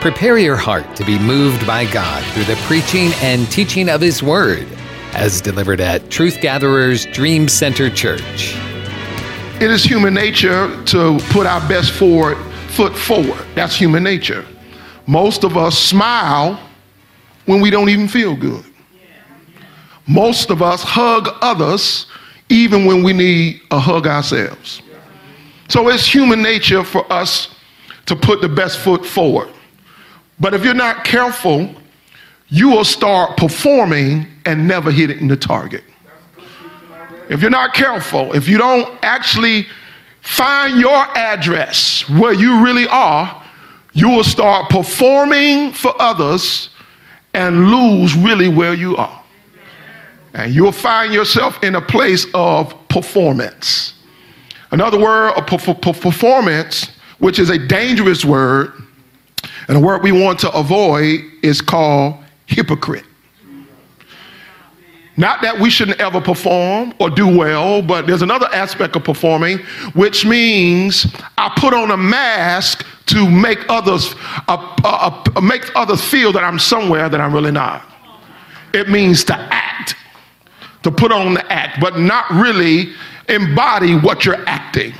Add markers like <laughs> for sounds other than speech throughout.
Prepare your heart to be moved by God through the preaching and teaching of His Word, as delivered at Truth Gatherers Dream Center Church. It is human nature to put our best forward, foot forward. That's human nature. Most of us smile when we don't even feel good. Most of us hug others even when we need a hug ourselves. So it's human nature for us to put the best foot forward. But if you're not careful, you will start performing and never hitting the target. If you're not careful, if you don't actually find your address where you really are, you will start performing for others and lose really where you are. And you'll find yourself in a place of performance. Another word of performance, which is a dangerous word, and a word we want to avoid is called hypocrite. Not that we shouldn't ever perform or do well, but there's another aspect of performing, which means I put on a mask to make others uh, uh, uh, make others feel that I'm somewhere that I'm really not. It means to act, to put on the act, but not really embody what you're acting.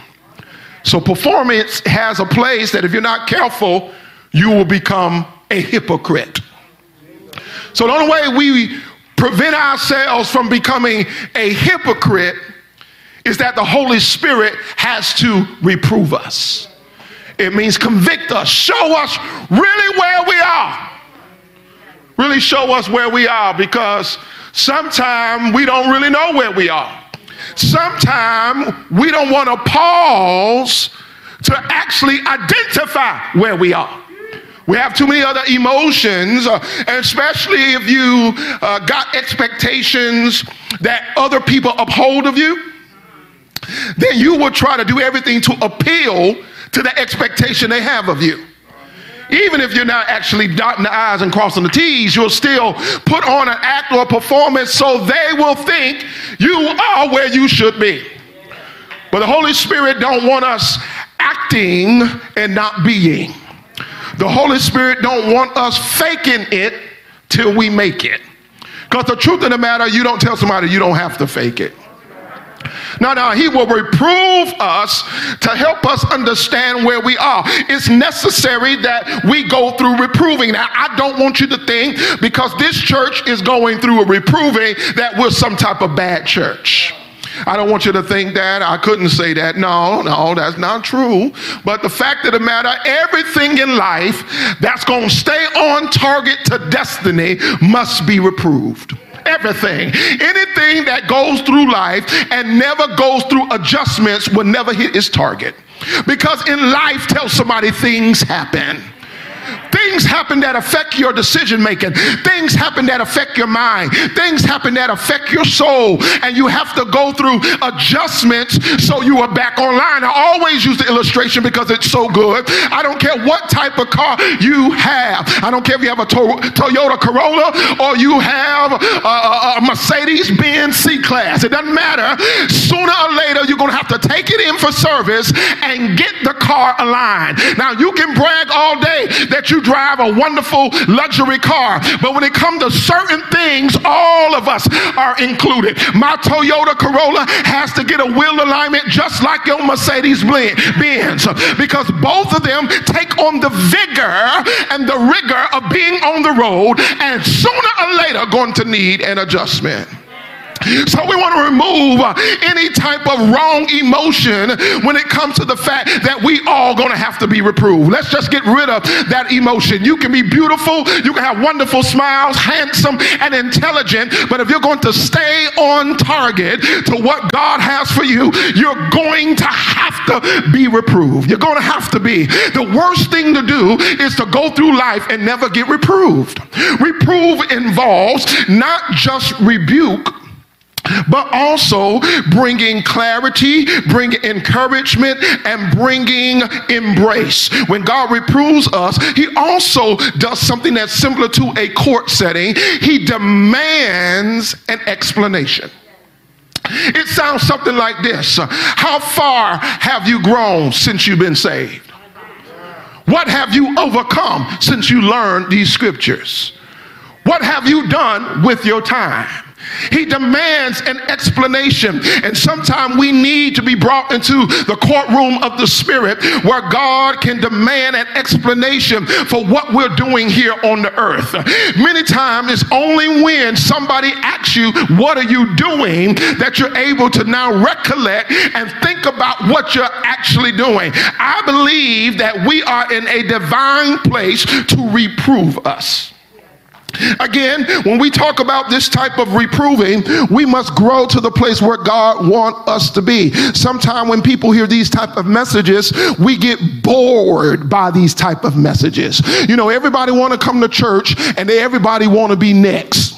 So performance has a place that if you're not careful, you will become a hypocrite. So the only way we prevent ourselves from becoming a hypocrite is that the Holy Spirit has to reprove us. It means convict us, show us really where we are. Really show us where we are because sometimes we don't really know where we are. Sometimes we don't want to pause to actually identify where we are. We have too many other emotions, uh, especially if you uh, got expectations that other people uphold of you. Then you will try to do everything to appeal to the expectation they have of you. Even if you're not actually dotting the I's and crossing the T's, you'll still put on an act or performance so they will think you are where you should be. But the Holy Spirit don't want us acting and not being. The Holy Spirit don't want us faking it till we make it. Because the truth of the matter, you don't tell somebody you don't have to fake it. No, no, he will reprove us to help us understand where we are. It's necessary that we go through reproving. Now, I don't want you to think because this church is going through a reproving that we're some type of bad church. I don't want you to think that. I couldn't say that. No, no, that's not true. But the fact of the matter, everything in life that's going to stay on target to destiny must be reproved everything. Anything that goes through life and never goes through adjustments will never hit its target. Because in life, tell somebody things happen. Things happen that affect your decision making. Things happen that affect your mind. Things happen that affect your soul. And you have to go through adjustments so you are back online. I always use the illustration because it's so good. I don't care what type of car you have. I don't care if you have a to- Toyota Corolla or you have a, a, Mercedes Benz C Class. It doesn't matter. Sooner or later, you're going to have to take it in for service and get the car aligned. Now, you can brag all day that you you drive a wonderful luxury car. But when it comes to certain things, all of us are included. My Toyota Corolla has to get a wheel alignment just like your Mercedes Benz because both of them take on the vigor and the rigor of being on the road and sooner or later going to need an adjustment. So we want to remove uh, any type of wrong emotion when it comes to the fact that we all going to have to be reproved. Let's just get rid of that emotion. You can be beautiful, you can have wonderful smiles, handsome and intelligent, but if you're going to stay on target to what God has for you, you're going to have to be reproved. You're going to have to be. The worst thing to do is to go through life and never get reproved. Reprove involves not just rebuke but also bringing clarity, bringing encouragement, and bringing embrace. When God reproves us, He also does something that's similar to a court setting. He demands an explanation. It sounds something like this How far have you grown since you've been saved? What have you overcome since you learned these scriptures? What have you done with your time? He demands an explanation. And sometimes we need to be brought into the courtroom of the Spirit where God can demand an explanation for what we're doing here on the earth. Many times it's only when somebody asks you, What are you doing? that you're able to now recollect and think about what you're actually doing. I believe that we are in a divine place to reprove us. Again, when we talk about this type of reproving, we must grow to the place where God wants us to be. Sometimes when people hear these type of messages, we get bored by these type of messages. You know, everybody want to come to church and they, everybody want to be next.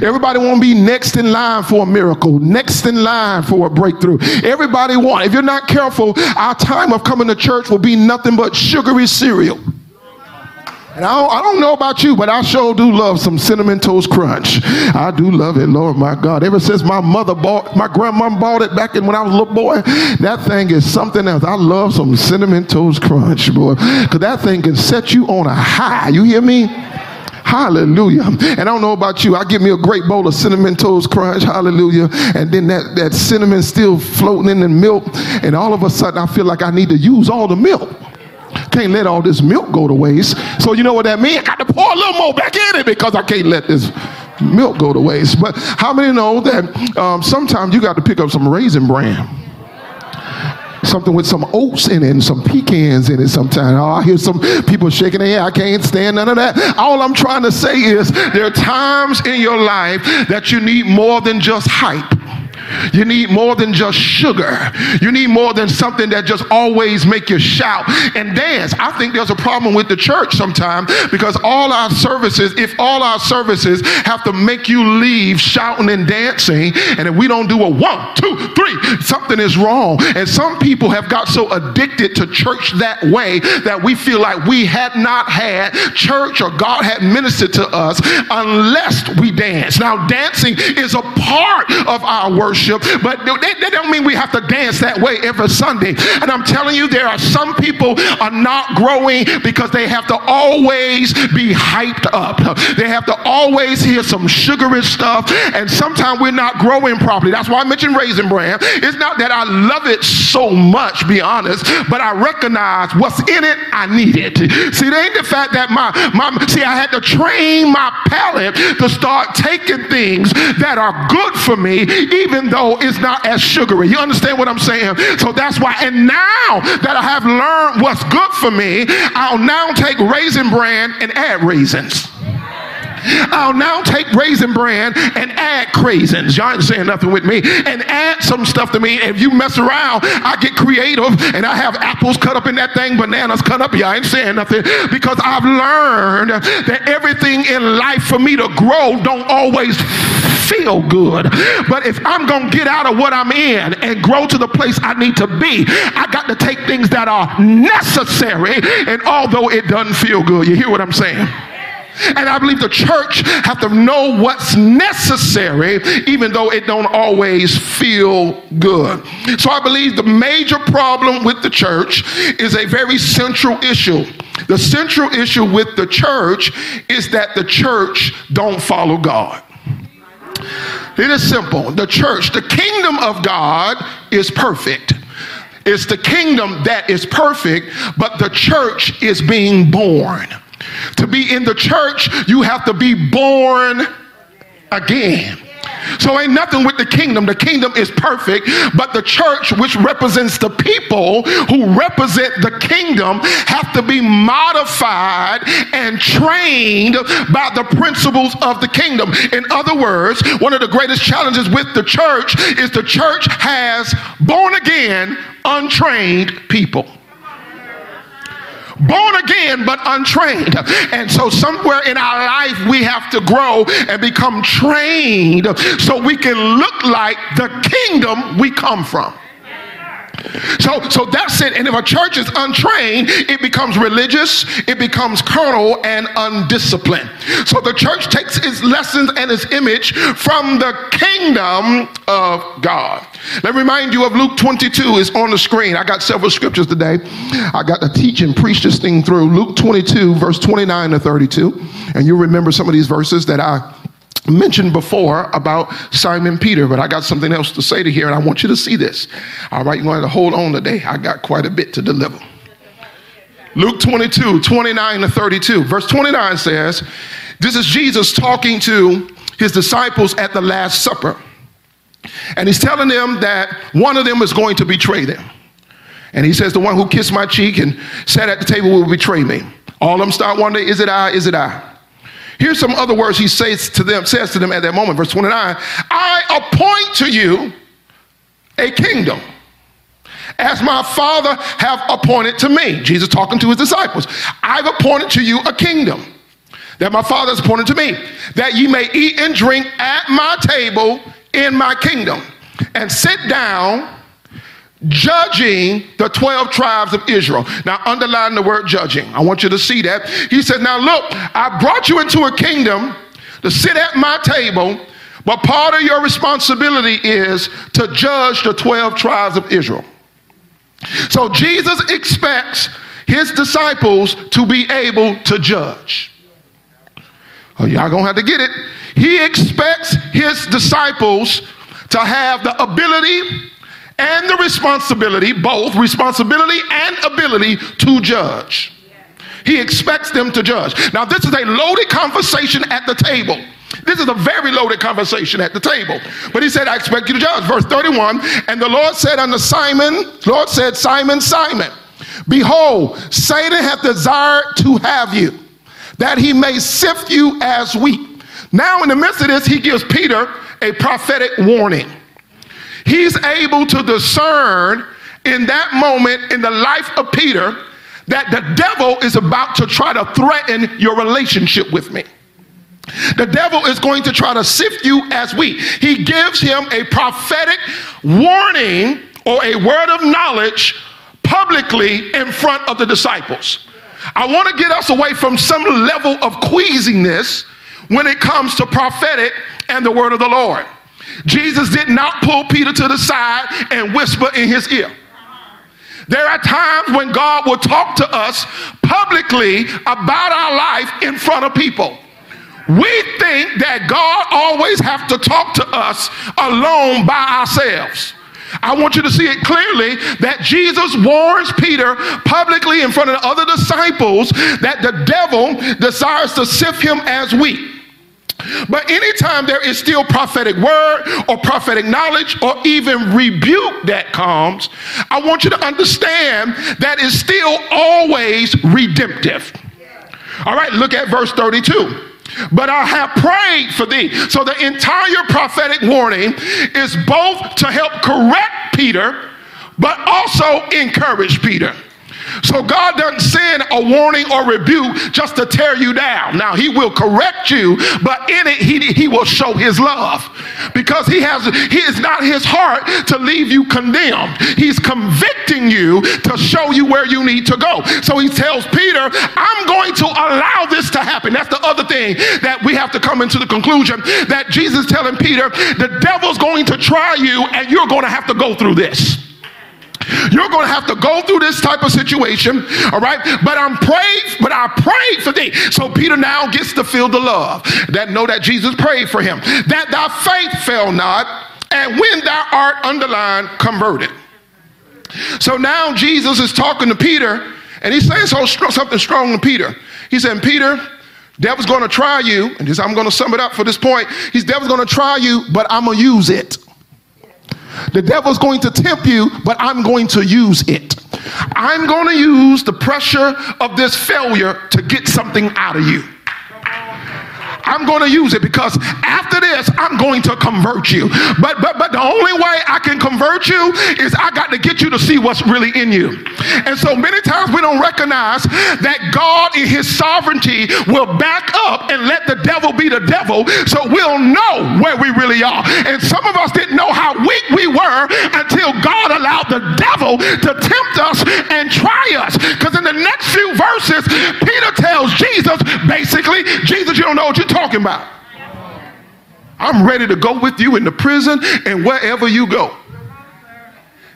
Everybody want to be next in line for a miracle, next in line for a breakthrough. Everybody want. If you're not careful, our time of coming to church will be nothing but sugary cereal. And I don't, I don't, know about you, but I sure do love some cinnamon toast crunch. I do love it, Lord my God. Ever since my mother bought, my grandma bought it back in when I was a little boy, that thing is something else. I love some cinnamon toast crunch, boy, because that thing can set you on a high. You hear me? Hallelujah. And I don't know about you. I give me a great bowl of cinnamon toast crunch. Hallelujah. And then that, that cinnamon still floating in the milk. And all of a sudden I feel like I need to use all the milk. Can't let all this milk go to waste. So you know what that means? I got to pour a little more back in it because I can't let this milk go to waste. But how many know that um, sometimes you got to pick up some raisin bran? Something with some oats in it and some pecans in it sometimes. Oh, I hear some people shaking their head. I can't stand none of that. All I'm trying to say is there are times in your life that you need more than just hype. You need more than just sugar. You need more than something that just always make you shout and dance. I think there's a problem with the church sometimes because all our services, if all our services have to make you leave shouting and dancing, and if we don't do a one, two, three, something is wrong. And some people have got so addicted to church that way that we feel like we had not had church or God had ministered to us unless we dance. Now, dancing is a part of our worship worship, but that, that don't mean we have to dance that way every Sunday. And I'm telling you, there are some people are not growing because they have to always be hyped up. They have to always hear some sugary stuff, and sometimes we're not growing properly. That's why I mentioned raisin bran. It's not that I love it so much, be honest, but I recognize what's in it. I need it. See, it ain't the fact that my my see I had to train my palate to start taking things that are good for me, even though it's not as sugary. You understand what I'm saying? So that's why. And now that I have learned what's good for me, I'll now take raisin bran and add raisins. I'll now take raisin bran and add craisins. Y'all ain't saying nothing with me. And add some stuff to me. If you mess around, I get creative and I have apples cut up in that thing, bananas cut up. Y'all ain't saying nothing because I've learned that everything in life for me to grow don't always feel good. But if I'm going to get out of what I'm in and grow to the place I need to be, I got to take things that are necessary. And although it doesn't feel good, you hear what I'm saying? And I believe the church have to know what's necessary, even though it don't always feel good. So I believe the major problem with the church is a very central issue. The central issue with the church is that the church don't follow God. It is simple. The church, the kingdom of God is perfect. It's the kingdom that is perfect, but the church is being born. To be in the church, you have to be born again. So ain't nothing with the kingdom. The kingdom is perfect, but the church, which represents the people who represent the kingdom, have to be modified and trained by the principles of the kingdom. In other words, one of the greatest challenges with the church is the church has born again, untrained people born again but untrained. And so, somewhere in our life, we have to grow and become trained so we can look like the kingdom we come from. So, so that's it. And if a church is untrained, it becomes religious, it becomes carnal and undisciplined. So the church takes its lessons and its image from the kingdom of God. Let me remind you of Luke 22 is on the screen. I got several scriptures today. I got to teach and preach this thing through. Luke 22, verse 29 to 32. And you remember some of these verses that I mentioned before about Simon Peter, but I got something else to say to here, and I want you to see this. All right, you're going to hold on today. I got quite a bit to deliver. Luke 22, 29 to 32. Verse 29 says, This is Jesus talking to his disciples at the Last Supper. And he's telling them that one of them is going to betray them. And he says, The one who kissed my cheek and sat at the table will betray me. All of them start wondering, Is it I? Is it I? Here's some other words he says to them, says to them at that moment, verse 29. I appoint to you a kingdom as my father have appointed to me. Jesus talking to his disciples. I've appointed to you a kingdom that my father has appointed to me, that ye may eat and drink at my table in my kingdom, and sit down judging the 12 tribes of Israel. Now, underline the word judging. I want you to see that. He said, Now look, I brought you into a kingdom to sit at my table, but part of your responsibility is to judge the 12 tribes of Israel. So Jesus expects his disciples to be able to judge. Oh, y'all gonna have to get it. He expects his disciples to have the ability and the responsibility, both responsibility and ability to judge. He expects them to judge. Now, this is a loaded conversation at the table. This is a very loaded conversation at the table. But he said, I expect you to judge. Verse 31 And the Lord said unto Simon, Lord said, Simon, Simon, behold, Satan hath desired to have you, that he may sift you as wheat. Now, in the midst of this, he gives Peter a prophetic warning. He's able to discern in that moment in the life of Peter that the devil is about to try to threaten your relationship with me. The devil is going to try to sift you as wheat. He gives him a prophetic warning or a word of knowledge publicly in front of the disciples. I want to get us away from some level of queasiness when it comes to prophetic and the word of the Lord. Jesus did not pull Peter to the side and whisper in his ear. There are times when God will talk to us publicly about our life in front of people. We think that God always have to talk to us alone by ourselves. I want you to see it clearly that Jesus warns Peter publicly in front of the other disciples that the devil desires to sift him as wheat. But anytime there is still prophetic word or prophetic knowledge or even rebuke that comes, I want you to understand that is still always redemptive. All right, look at verse 32. But I have prayed for thee. So the entire prophetic warning is both to help correct Peter, but also encourage Peter. So God doesn't send a warning or rebuke just to tear you down. Now he will correct you, but in it he, he will show his love because he has he is not his heart to leave you condemned. He's convicting you to show you where you need to go. So he tells Peter, I'm going to allow this to happen. That's the other thing that we have to come into the conclusion that Jesus telling Peter, the devil's going to try you and you're going to have to go through this. You're going to have to go through this type of situation, all right? But I'm praying, but I prayed for thee. So Peter now gets to feel the love that know that Jesus prayed for him, that thy faith fell not, and when thou art underlined, converted. So now Jesus is talking to Peter, and he's saying so something strong to Peter. He said, Peter, devil's going to try you, and this, I'm going to sum it up for this point. He's devil's going to try you, but I'm going to use it. The devil's going to tempt you, but I'm going to use it. I'm going to use the pressure of this failure to get something out of you. I'm going to use it because after this, I'm going to convert you. But, but, but the only way I can convert you is I got to get you to see what's really in you. And so many times we don't recognize that God in his sovereignty will back up and let the devil be the devil so we'll know where we really are. And some of us didn't know how weak we were until God allowed the devil to tempt us and try us. Because in the next few verses, Peter tells Jesus, basically, Jesus, you don't know what you're talking about. I'm ready to go with you in the prison and wherever you go.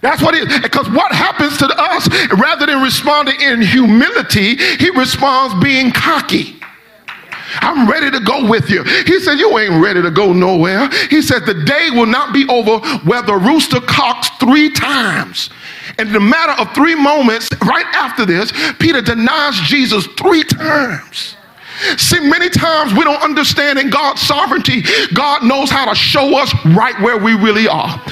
That's what it is. Because what happens to us, rather than responding in humility, he responds being cocky. I'm ready to go with you. He said, You ain't ready to go nowhere. He said, The day will not be over where the rooster cocks three times. And in the matter of three moments, right after this, Peter denies Jesus three times. See, many times we don't understand in God's sovereignty, God knows how to show us right where we really are.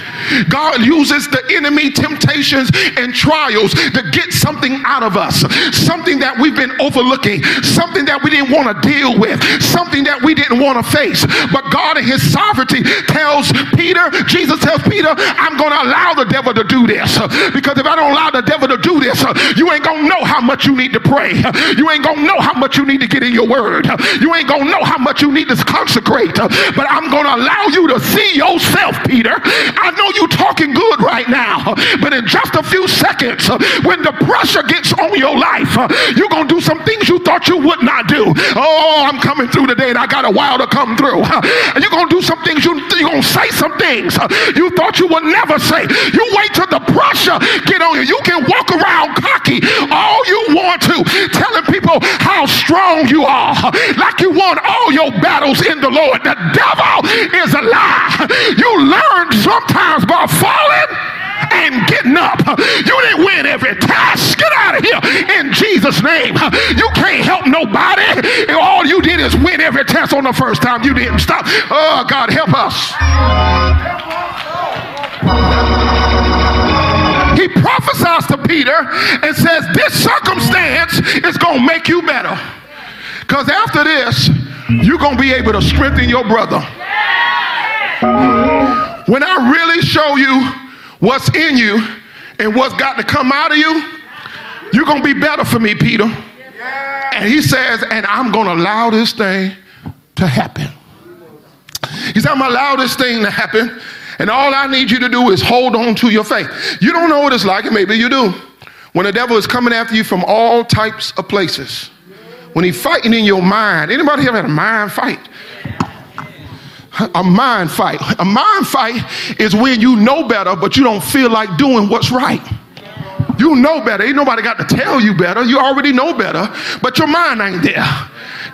God uses the enemy temptations and trials to get something out of us, something that we've been overlooking, something that we didn't want to deal with, something that we didn't want to face. But God, in His sovereignty, tells Peter, Jesus tells Peter, I'm going to allow the devil to do this because if I don't allow the devil to do this, you ain't going to know how much you need to pray. You ain't going to know how much you need to get in your word. You ain't going to know how much you need to consecrate. But I'm going to allow you to see yourself, Peter. I know you talking good right now, but in just a few seconds, when the pressure gets on your life, you're going to do some things you thought you would not do. Oh, I'm coming through today and I got a while to come through. <laughs> You're going to do some things, you, you're going to say some things you thought you would never say. You wait till the pressure get on you. You can walk around cocky all you want to, telling people how strong you are, like you won all your battles in the Lord. The devil is a lie. You learn sometimes by falling and getting up. You didn't win every task. Get out of here in Jesus' name. You can't help nobody. All you did is win every test on the first time. You didn't stop. Oh, God, help us. He prophesies to Peter and says, This circumstance is going to make you better. Because after this, you're going to be able to strengthen your brother. When I really show you what's in you and what's got to come out of you, you're going to be better for me, Peter. And he says, and I'm going to allow this thing to happen. He said, I'm going to allow this thing to happen. And all I need you to do is hold on to your faith. You don't know what it's like, and maybe you do. When the devil is coming after you from all types of places. When he's fighting in your mind. Anybody ever had a mind fight? A mind fight. A mind fight is when you know better, but you don't feel like doing what's right. You know better. Ain't nobody got to tell you better. You already know better, but your mind ain't there.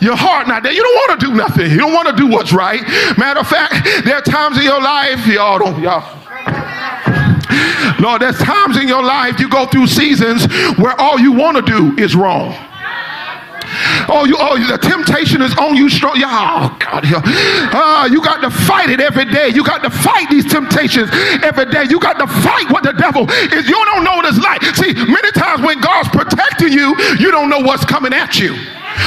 Your heart not there. You don't want to do nothing. You don't want to do what's right. Matter of fact, there are times in your life, y'all don't, y'all. Lord, there's times in your life you go through seasons where all you want to do is wrong. Oh, you, oh, the temptation is on you strong. Yeah, oh, God. Yeah. Uh, you got to fight it every day. You got to fight these temptations every day. You got to fight what the devil is. You don't know what it's like. See, many times when God's protecting you, you don't know what's coming at you.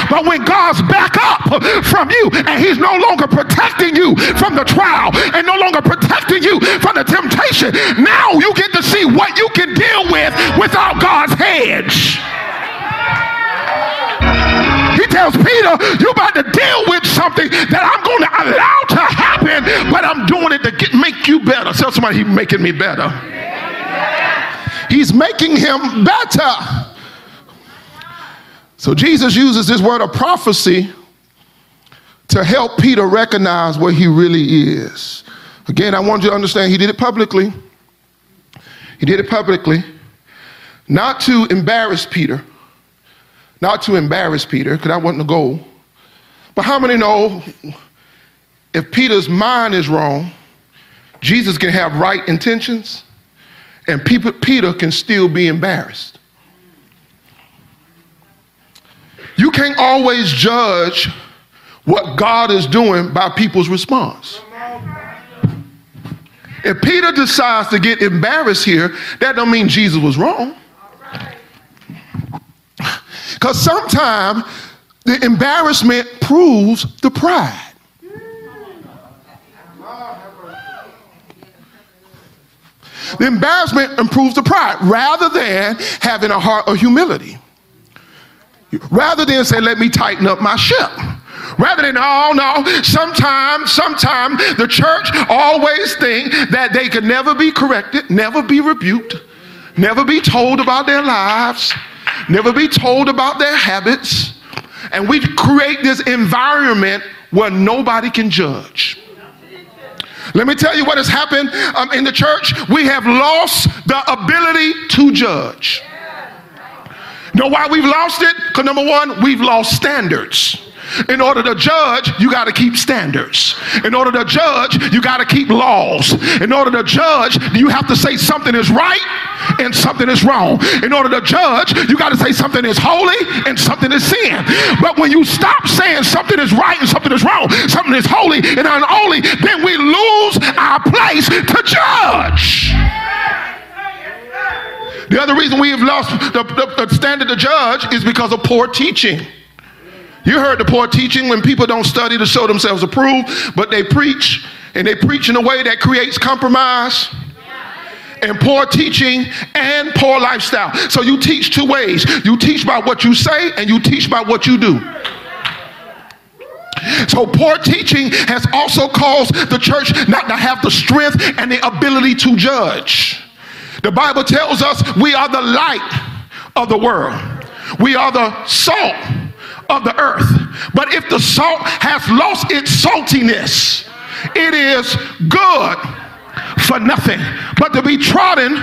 But when God's back up from you and he's no longer protecting you from the trial and no longer protecting you from the temptation, now you get to see what you can deal with without God's hedge. Tells Peter, you're about to deal with something that I'm going to allow to happen, but I'm doing it to get, make you better. Tell somebody he's making me better. He's making him better. So Jesus uses this word of prophecy to help Peter recognize where he really is. Again, I want you to understand he did it publicly. He did it publicly, not to embarrass Peter, not to embarrass Peter, because that wasn't the goal. But how many know if Peter's mind is wrong, Jesus can have right intentions, and Peter can still be embarrassed? You can't always judge what God is doing by people's response. If Peter decides to get embarrassed here, that don't mean Jesus was wrong. Because sometimes the embarrassment proves the pride. The embarrassment improves the pride rather than having a heart of humility. Rather than say, let me tighten up my ship. Rather than, oh no, sometimes, sometimes the church always think that they could never be corrected, never be rebuked, never be told about their lives never be told about their habits. And we create this environment where nobody can judge. Let me tell you what has happened um, in the church. We have lost the ability to judge. Know why we've lost it? Because number one, we've lost standards. In order to judge, you got to keep standards. In order to judge, you got to keep laws. In order to judge, you have to say something is right and something is wrong. In order to judge, you got to say something is holy and something is sin. But when you stop saying something is right and something is wrong, something is holy and unholy, then we lose our place to judge. The other reason we have lost the, the, the standard to judge is because of poor teaching. You heard the poor teaching when people don't study to show themselves approved, but they preach, and they preach in a way that creates compromise and poor teaching and poor lifestyle. So you teach two ways you teach by what you say, and you teach by what you do. So poor teaching has also caused the church not to have the strength and the ability to judge. The Bible tells us we are the light of the world. We are the salt of the earth. But if the salt has lost its saltiness, it is good for nothing but to be trodden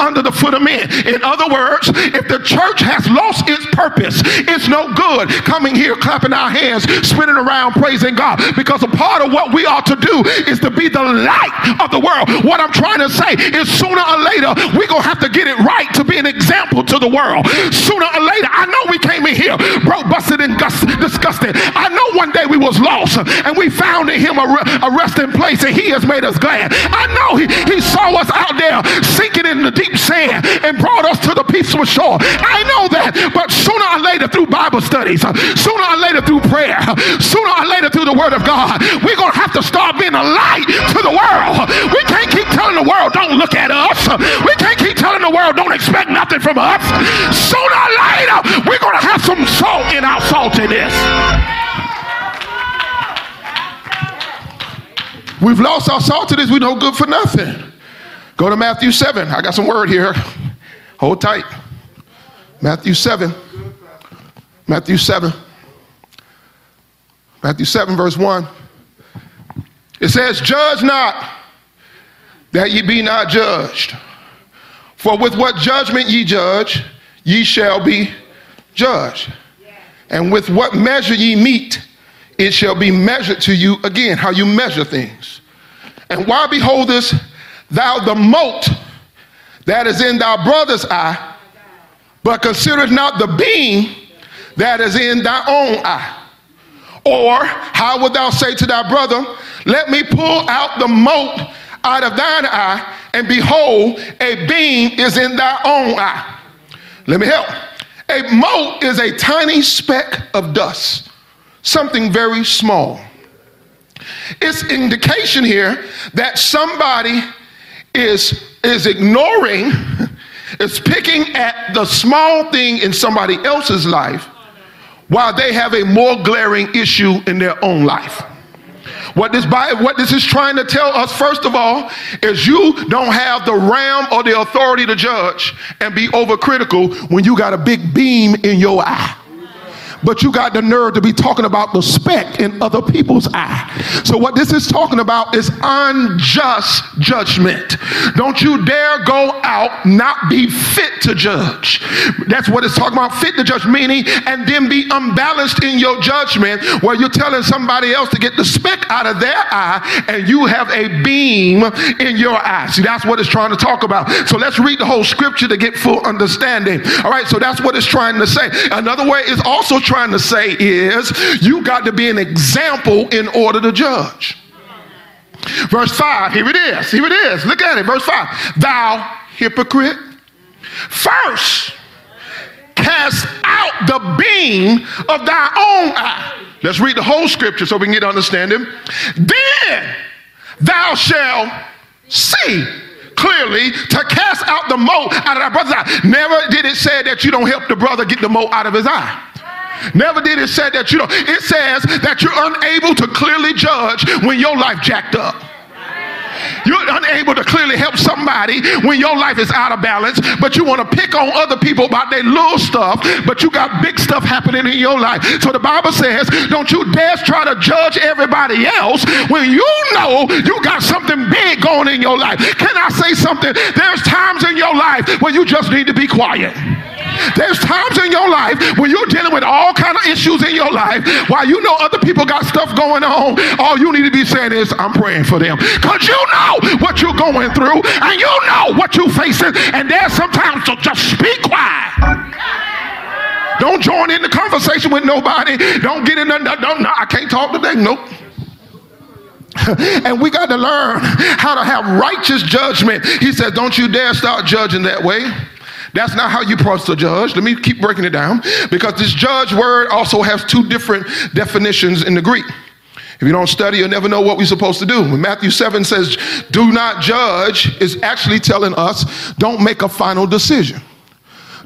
under the foot of men. In other words, if the church has lost its purpose, it's no good coming here clapping our hands, spinning around praising God because a part of what we ought to do is to be the light of the world. What I'm trying to say is sooner or later we're going to have to get it right to be an example to the world. Sooner or later, I know we came in here broke, busted, and disgusted. I know one day we was lost and we found in him a, a resting place and he has made us glad. I know he, he saw us out there sinking in the deep sand and brought us to the peaceful shore. I know that, but sooner or later through Bible studies, sooner or later through prayer, sooner or later through the Word of God, we're going to have to start being a light to the world. We can't keep telling the world, don't look at us. We can't keep telling the world, don't expect nothing from us. Sooner or later, we're going to have some salt in our saltiness. We've lost our saltiness. We're no good for nothing. Go to Matthew 7. I got some word here. Hold tight. Matthew 7. Matthew 7. Matthew 7, verse 1. It says, Judge not that ye be not judged. For with what judgment ye judge, ye shall be judged. And with what measure ye meet, it shall be measured to you again, how you measure things. And why beholdest thou the mote that is in thy brother's eye, but consider not the beam that is in thy own eye. Or how would thou say to thy brother, Let me pull out the mote out of thine eye, and behold, a beam is in thy own eye? Let me help. A mote is a tiny speck of dust, something very small. It's indication here that somebody is, is ignoring, is picking at the small thing in somebody else's life while they have a more glaring issue in their own life. What this, what this is trying to tell us, first of all, is you don't have the ram or the authority to judge and be overcritical when you got a big beam in your eye but you got the nerve to be talking about the speck in other people's eye. So, what this is talking about is unjust judgment. Don't you dare go out not be fit to judge. That's what it's talking about fit to judge, meaning, and then be unbalanced in your judgment where you're telling somebody else to get the speck out of their eye and you have a beam in your eye. See, that's what it's trying to talk about. So, let's read the whole scripture to get full understanding. All right, so that's what it's trying to say. Another way is also trying to say is you got to be an example in order to judge. Verse 5, here it is. Here it is. Look at it. Verse 5. Thou hypocrite, first cast out the beam of thy own eye. Let's read the whole scripture so we can get understanding. Then thou shalt see clearly to cast out the mote out of thy brother's eye. Never did it say that you don't help the brother get the mote out of his eye. Never did it say that you don't. It says that you're unable to clearly judge when your life jacked up. You're unable to clearly help somebody when your life is out of balance, but you want to pick on other people about their little stuff, but you got big stuff happening in your life. So the Bible says, don't you dare try to judge everybody else when you know you got something big going in your life. Can I say something? There's times in your life where you just need to be quiet. There's times in your life when you're dealing with all kind of issues in your life while you know other people got stuff going on. All you need to be saying is, I'm praying for them. Because you know what you're going through and you know what you're facing. And there's sometimes so just speak quiet. Don't join in the conversation with nobody. Don't get in the, don't, no, I can't talk today. Nope. <laughs> and we got to learn how to have righteous judgment. He said, Don't you dare start judging that way. That's not how you approach the judge. Let me keep breaking it down because this judge word also has two different definitions in the Greek. If you don't study, you'll never know what we're supposed to do. When Matthew 7 says, do not judge, is actually telling us, don't make a final decision.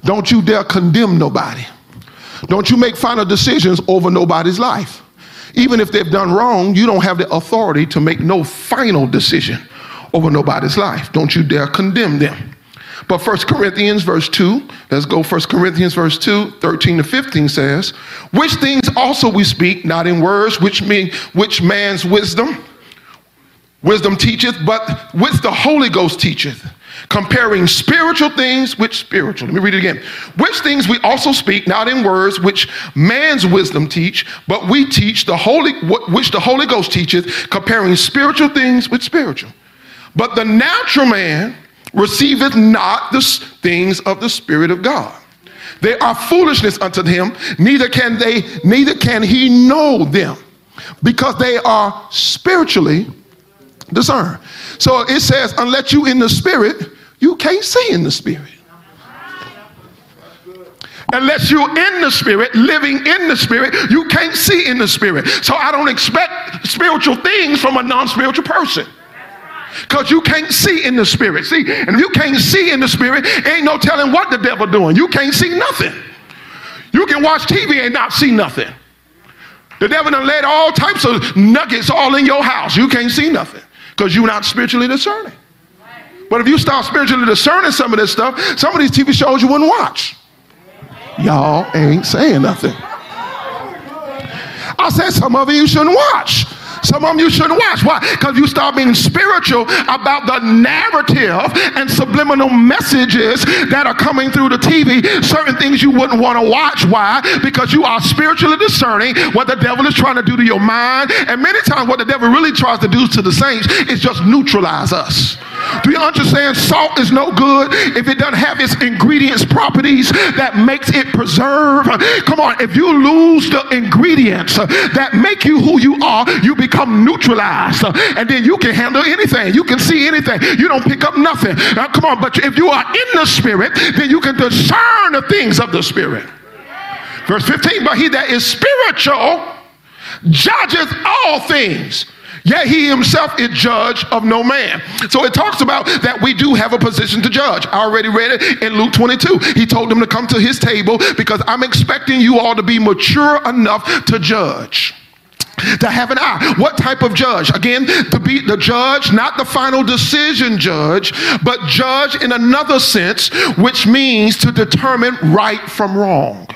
Don't you dare condemn nobody. Don't you make final decisions over nobody's life. Even if they've done wrong, you don't have the authority to make no final decision over nobody's life. Don't you dare condemn them. But 1 Corinthians verse 2, let's go 1 Corinthians verse 2, 13 to 15 says, which things also we speak, not in words, which mean which man's wisdom, wisdom teacheth, but which the Holy Ghost teacheth, comparing spiritual things with spiritual. Let me read it again. Which things we also speak, not in words, which man's wisdom teach, but we teach the Holy, which the Holy Ghost teacheth, comparing spiritual things with spiritual. But the natural man receiveth not the things of the Spirit of God. They are foolishness unto him, neither can they, neither can he know them, because they are spiritually discerned. So it says, unless you in the spirit, you can't see in the spirit. Unless you're in the spirit, living in the spirit, you can't see in the spirit. So I don't expect spiritual things from a non-spiritual person because you can't see in the spirit. See, and if you can't see in the spirit, ain't no telling what the devil doing. You can't see nothing. You can watch TV and not see nothing. The devil done laid all types of nuggets all in your house. You can't see nothing because you're not spiritually discerning. But if you start spiritually discerning some of this stuff, some of these TV shows you wouldn't watch. Y'all ain't saying nothing. I said some of you shouldn't watch. Some of them you shouldn't watch. Why? Because you start being spiritual about the narrative and subliminal messages that are coming through the TV. Certain things you wouldn't want to watch. Why? Because you are spiritually discerning what the devil is trying to do to your mind. And many times, what the devil really tries to do to the saints is just neutralize us. Do you understand? Salt is no good if it doesn't have its ingredients properties that makes it preserve. Come on, if you lose the ingredients that make you who you are, you become neutralized. And then you can handle anything. You can see anything. You don't pick up nothing. Now, come on, but if you are in the spirit, then you can discern the things of the spirit. Verse 15, but he that is spiritual judges all things Yet he himself is judge of no man. So it talks about that we do have a position to judge. I already read it in Luke 22. He told them to come to his table because I'm expecting you all to be mature enough to judge to have an eye. What type of judge? Again, to be the judge, not the final decision judge, but judge in another sense, which means to determine right from wrong.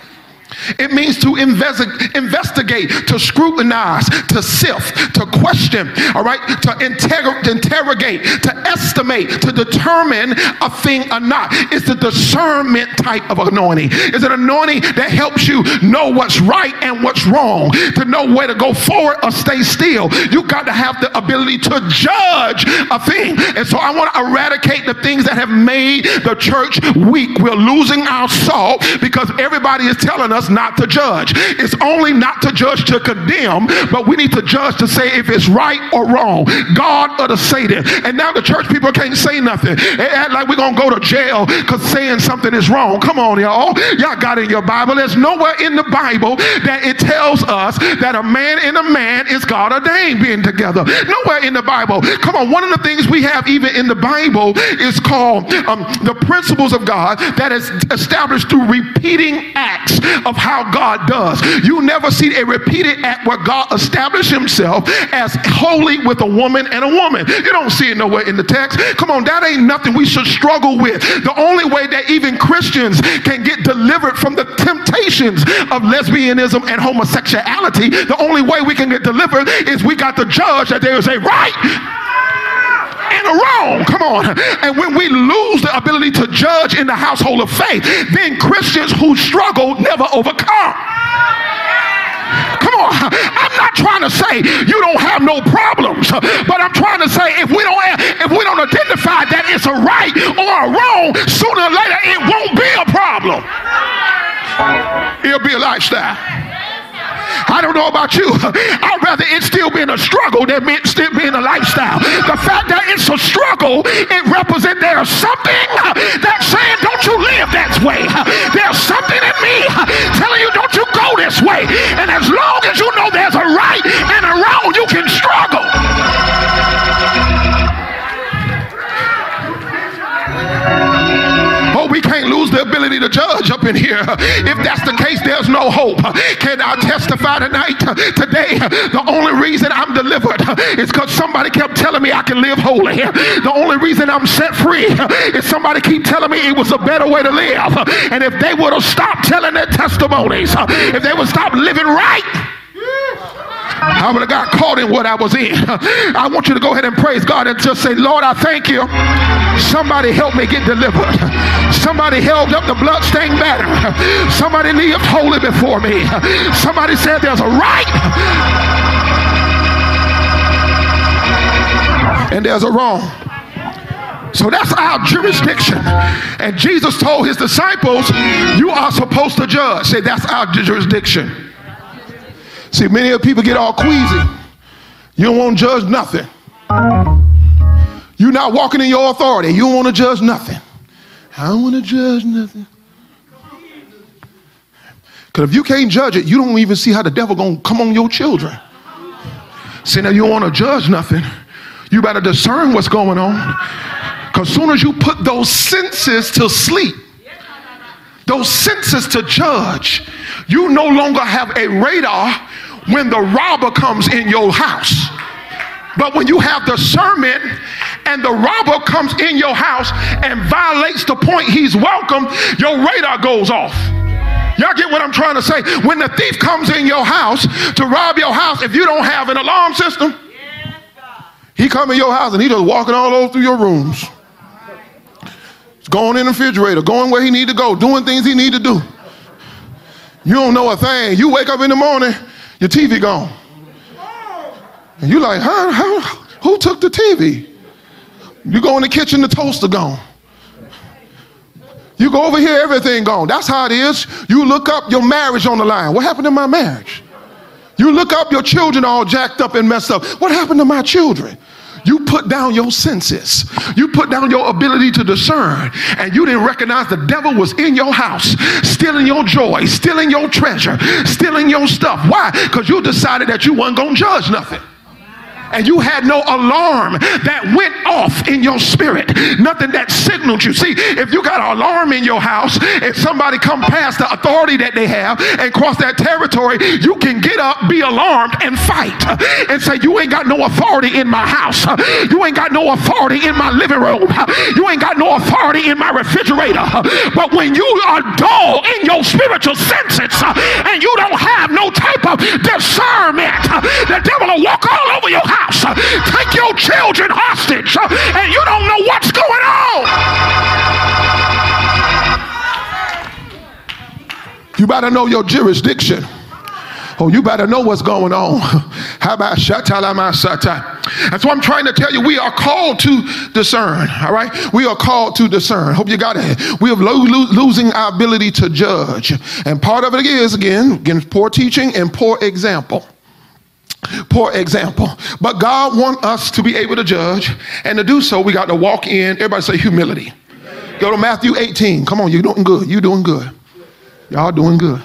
It means to investi- investigate, to scrutinize, to sift, to question, all right, to inter- interrogate, to estimate, to determine a thing or not. It's the discernment type of anointing. It's an anointing that helps you know what's right and what's wrong, to know where to go forward or stay still. You got to have the ability to judge a thing. And so I want to eradicate the things that have made the church weak. We're losing our salt because everybody is telling us not to judge. It's only not to judge to condemn, but we need to judge to say if it's right or wrong. God or the Satan. And now the church people can't say nothing. They act like we're going to go to jail because saying something is wrong. Come on, y'all. Y'all got in your Bible. There's nowhere in the Bible that it tells us that a man and a man is God ordained being together. Nowhere in the Bible. Come on, one of the things we have even in the Bible is called um, the principles of God that is established through repeating acts of how God does. You never see a repeated act where God established himself as holy with a woman and a woman. You don't see it nowhere in the text. Come on, that ain't nothing we should struggle with. The only way that even Christians can get delivered from the temptations of lesbianism and homosexuality, the only way we can get delivered is we got to judge that there is a right and a wrong. Come on. And when we lose the ability to judge in the household of faith, then Christians who struggle never overcome. Come on. I'm not trying to say you don't have no problems, but I'm trying to say if we don't if we don't identify that it's a right or a wrong, sooner or later it won't be a problem. It'll be a lifestyle. I don't know about you. I'd rather it still being a struggle than it still being a lifestyle. The fact that it's a struggle, it represents there's something that's saying, don't you live that way. There's something in me telling you, don't you go this way. And as long as you know there's a right and a wrong, you can struggle. We can't lose the ability to judge up in here. If that's the case, there's no hope. Can I testify tonight? Today, the only reason I'm delivered is because somebody kept telling me I can live holy. The only reason I'm set free is somebody keep telling me it was a better way to live. And if they would have stopped telling their testimonies, if they would stop living right, I would have got caught in what I was in. <laughs> I want you to go ahead and praise God and just say, Lord, I thank you. Somebody help me get delivered. Somebody held up the bloodstained banner. Somebody lived holy before me. Somebody said there's a right and there's a wrong. So that's our jurisdiction. And Jesus told his disciples, You are supposed to judge. Say, That's our jurisdiction. See, many of people get all queasy. You don't want to judge nothing. You're not walking in your authority. You don't want to judge nothing. I don't want to judge nothing. Because if you can't judge it, you don't even see how the devil gonna come on your children. See, now you don't want to judge nothing. You better discern what's going on. Because soon as you put those senses to sleep, those senses to judge, you no longer have a radar when the robber comes in your house. But when you have discernment and the robber comes in your house and violates the point he's welcome, your radar goes off. Y'all get what I'm trying to say? When the thief comes in your house to rob your house, if you don't have an alarm system, he come in your house and he just walking all over through your rooms. Going in the refrigerator, going where he need to go, doing things he need to do. You don't know a thing. You wake up in the morning, your TV gone. And you're like, huh? How, who took the TV? You go in the kitchen, the toaster gone. You go over here, everything gone. That's how it is. You look up your marriage on the line. What happened to my marriage? You look up your children all jacked up and messed up. What happened to my children? You put down your senses. You put down your ability to discern. And you didn't recognize the devil was in your house, stealing your joy, stealing your treasure, stealing your stuff. Why? Because you decided that you weren't going to judge nothing and you had no alarm that went off in your spirit, nothing that signaled you. See, if you got an alarm in your house, if somebody come past the authority that they have and cross that territory, you can get up, be alarmed, and fight and say, You ain't got no authority in my house. You ain't got no authority in my living room. You ain't got no authority in my refrigerator. But when you are dull in your spiritual senses and you don't have no type of discernment, the devil will walk all over your house house, take your children hostage, and you don't know what's going on. You better know your jurisdiction. Oh, you better know what's going on. <laughs> How about? And so I'm trying to tell you, we are called to discern, all right? We are called to discern. Hope you got it. We are lo- lo- losing our ability to judge. And part of it is, again, again, poor teaching and poor example. Poor example. But God wants us to be able to judge. And to do so, we got to walk in, everybody say humility. Go to Matthew 18. Come on, you're doing good. You're doing good. Y'all doing good.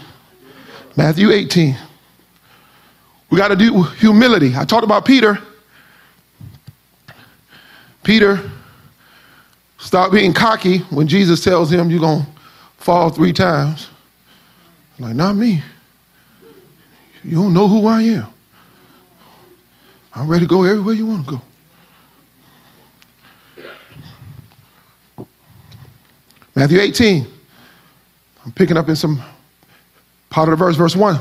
Matthew 18. We got to do humility. I talked about Peter. Peter stop being cocky when Jesus tells him you're going to fall three times. Like, not me. You don't know who I am. I'm ready to go everywhere you want to go. Matthew 18. I'm picking up in some part of the verse, verse 1.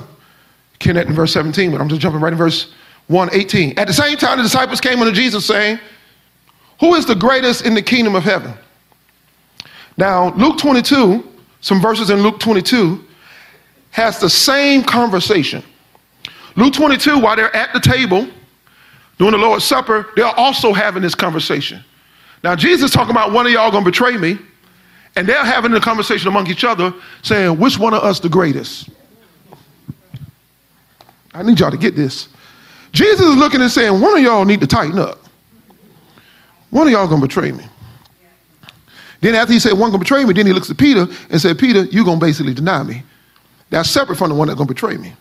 Kenneth in verse 17, but I'm just jumping right in verse 1, 18. At the same time, the disciples came unto Jesus saying, Who is the greatest in the kingdom of heaven? Now, Luke 22, some verses in Luke 22, has the same conversation. Luke 22, while they're at the table doing the Lord's Supper, they're also having this conversation. Now, Jesus talking about one of y'all gonna betray me, and they're having a conversation among each other, saying, Which one of us the greatest? I need y'all to get this. Jesus is looking and saying, One of y'all need to tighten up. One of y'all gonna betray me. Then after he said one gonna betray me, then he looks at Peter and said, Peter, you're gonna basically deny me. That's separate from the one that's gonna betray me.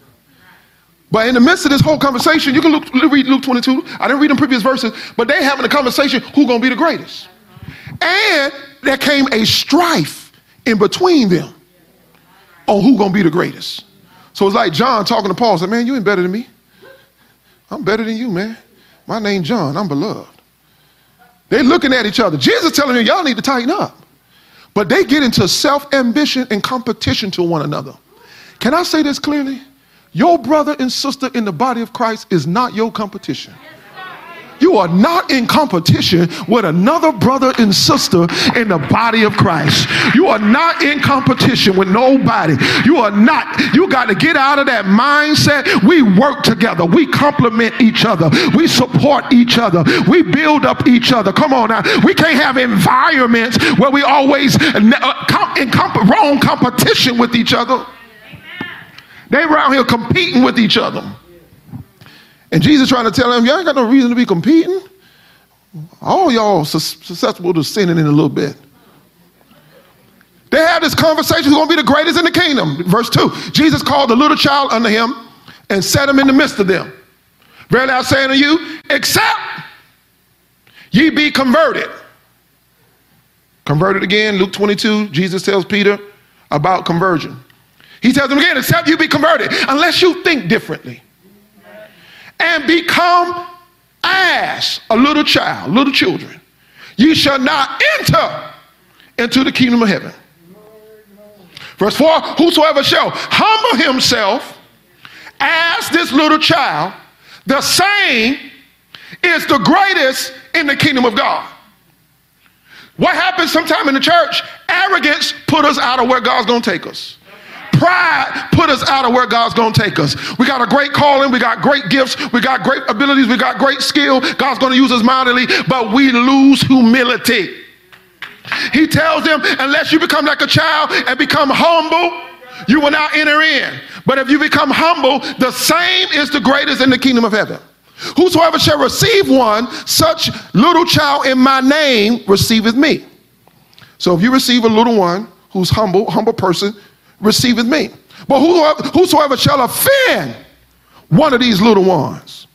But in the midst of this whole conversation, you can look, read Luke 22. I didn't read them previous verses, but they having a conversation who's gonna be the greatest. And there came a strife in between them on who gonna be the greatest. So it's like John talking to Paul, said, Man, you ain't better than me. I'm better than you, man. My name's John, I'm beloved. They looking at each other. Jesus telling them, y'all need to tighten up. But they get into self-ambition and competition to one another. Can I say this clearly? Your brother and sister in the body of Christ is not your competition. You are not in competition with another brother and sister in the body of Christ. You are not in competition with nobody. You are not. You got to get out of that mindset. We work together. We complement each other. We support each other. We build up each other. Come on now. We can't have environments where we always uh, in wrong competition with each other. They around here competing with each other. And Jesus trying to tell them, y'all ain't got no reason to be competing. All y'all susceptible to sinning in a little bit. They have this conversation who's going to be the greatest in the kingdom. Verse 2 Jesus called the little child unto him and set him in the midst of them. Verily I say unto you, except ye be converted. Converted again, Luke 22, Jesus tells Peter about conversion. He tells them again, except you be converted, unless you think differently and become as a little child, little children, you shall not enter into the kingdom of heaven. Verse 4 Whosoever shall humble himself as this little child, the same is the greatest in the kingdom of God. What happens sometime in the church? Arrogance put us out of where God's going to take us. Pride put us out of where God's going to take us. We got a great calling, we got great gifts, we got great abilities, we got great skill. God's going to use us mightily, but we lose humility. He tells them, unless you become like a child and become humble, you will not enter in. But if you become humble, the same is the greatest in the kingdom of heaven. Whosoever shall receive one, such little child in my name receiveth me. So if you receive a little one who's humble, humble person, receiveth me. But whosoever, whosoever shall offend one of these little ones,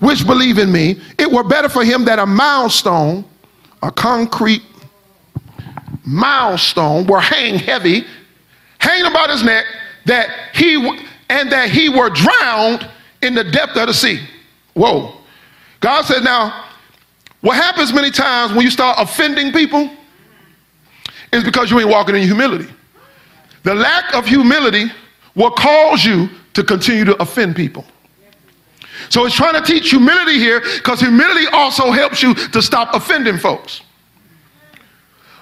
which believe in me, it were better for him that a milestone, a concrete milestone, were hang heavy, hang about his neck, that he and that he were drowned in the depth of the sea. Whoa. God said, now, what happens many times when you start offending people is because you ain't walking in humility. The lack of humility will cause you to continue to offend people. So it's trying to teach humility here because humility also helps you to stop offending folks.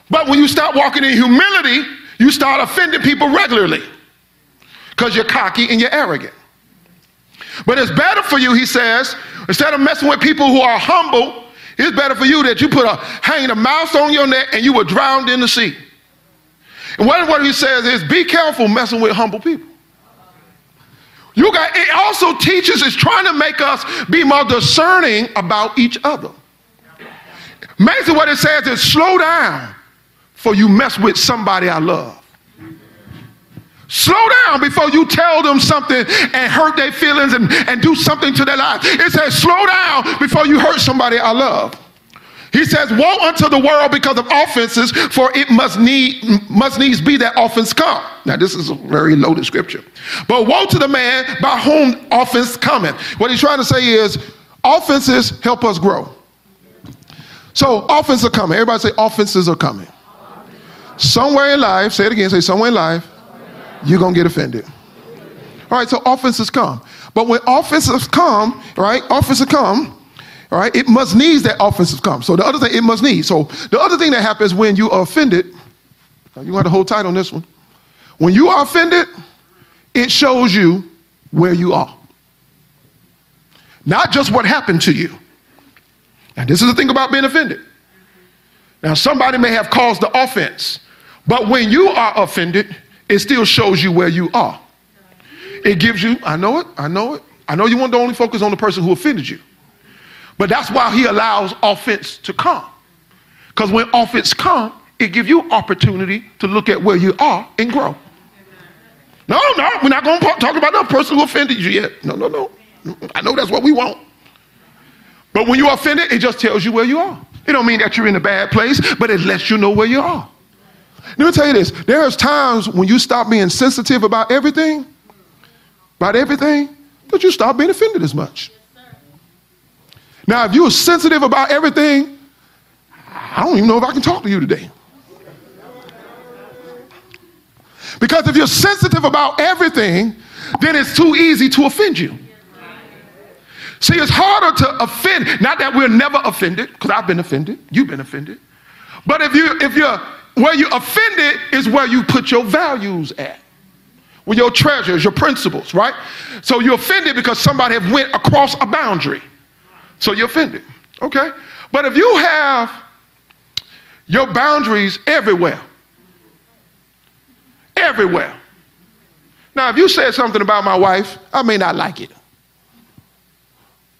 But when you start walking in humility, you start offending people regularly because you're cocky and you're arrogant. But it's better for you, he says, instead of messing with people who are humble, it's better for you that you put a hanging a mouse on your neck and you were drowned in the sea. And what, what he says is be careful messing with humble people. You got it also teaches is trying to make us be more discerning about each other. Basically, what it says is slow down for you mess with somebody I love. Slow down before you tell them something and hurt their feelings and, and do something to their life. It says, slow down before you hurt somebody I love. He says, Woe unto the world because of offenses, for it must need must needs be that offense come. Now, this is a very loaded scripture. But woe to the man by whom offense cometh. What he's trying to say is offenses help us grow. So offenses are coming. Everybody say offenses are coming. Somewhere in life, say it again, say somewhere in life, you're to get offended. All right, so offenses come. But when offenses come, right, offenses come, all right, it must needs that offenses come. So the other thing, it must need. So the other thing that happens when you are offended, you want to hold tight on this one. When you are offended, it shows you where you are. Not just what happened to you. Now, this is the thing about being offended. Now, somebody may have caused the offense, but when you are offended, it still shows you where you are. It gives you, I know it, I know it. I know you want to only focus on the person who offended you. But that's why he allows offense to come. Because when offense come, it gives you opportunity to look at where you are and grow. No, no, we're not going to talk about the person who offended you yet. No, no, no. I know that's what we want. But when you're offended, it just tells you where you are. It don't mean that you're in a bad place, but it lets you know where you are. Let me tell you this. There's times when you stop being sensitive about everything, about everything, that you stop being offended as much. Now, if you're sensitive about everything, I don't even know if I can talk to you today. Because if you're sensitive about everything, then it's too easy to offend you. See, it's harder to offend. Not that we're never offended, because I've been offended. You've been offended. But if you if you're where you offended is where you put your values at. With your treasures, your principles, right? So you're offended because somebody have went across a boundary. So you're offended. Okay? But if you have your boundaries everywhere, everywhere. Now, if you said something about my wife, I may not like it.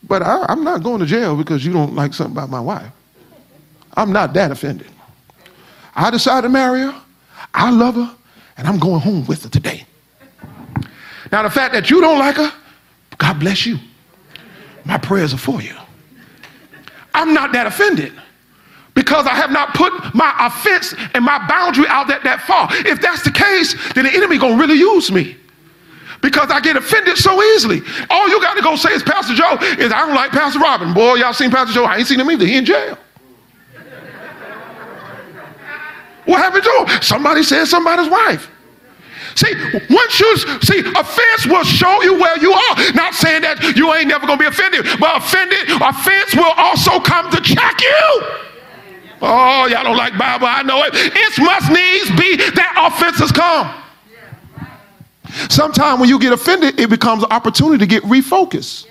But I, am not going to jail because you don't like something about my wife. I'm not that offended. I decided to marry her. I love her, and I'm going home with her today. Now, the fact that you don't like her, God bless you. My prayers are for you. I'm not that offended because I have not put my offense and my boundary out that, that far. If that's the case, then the enemy gonna really use me because I get offended so easily. All you got to go say is Pastor Joe is I don't like Pastor Robin. Boy, y'all seen Pastor Joe? I ain't seen him either. He in jail. what happened to him? Somebody said somebody's wife. See, once you see, offense will show you where you are. Not saying that you ain't never gonna be offended, but offended, offense will also come to check you. Oh, y'all don't like Bible, I know it. It must needs be that offenses come. Sometimes when you get offended, it becomes an opportunity to get refocused.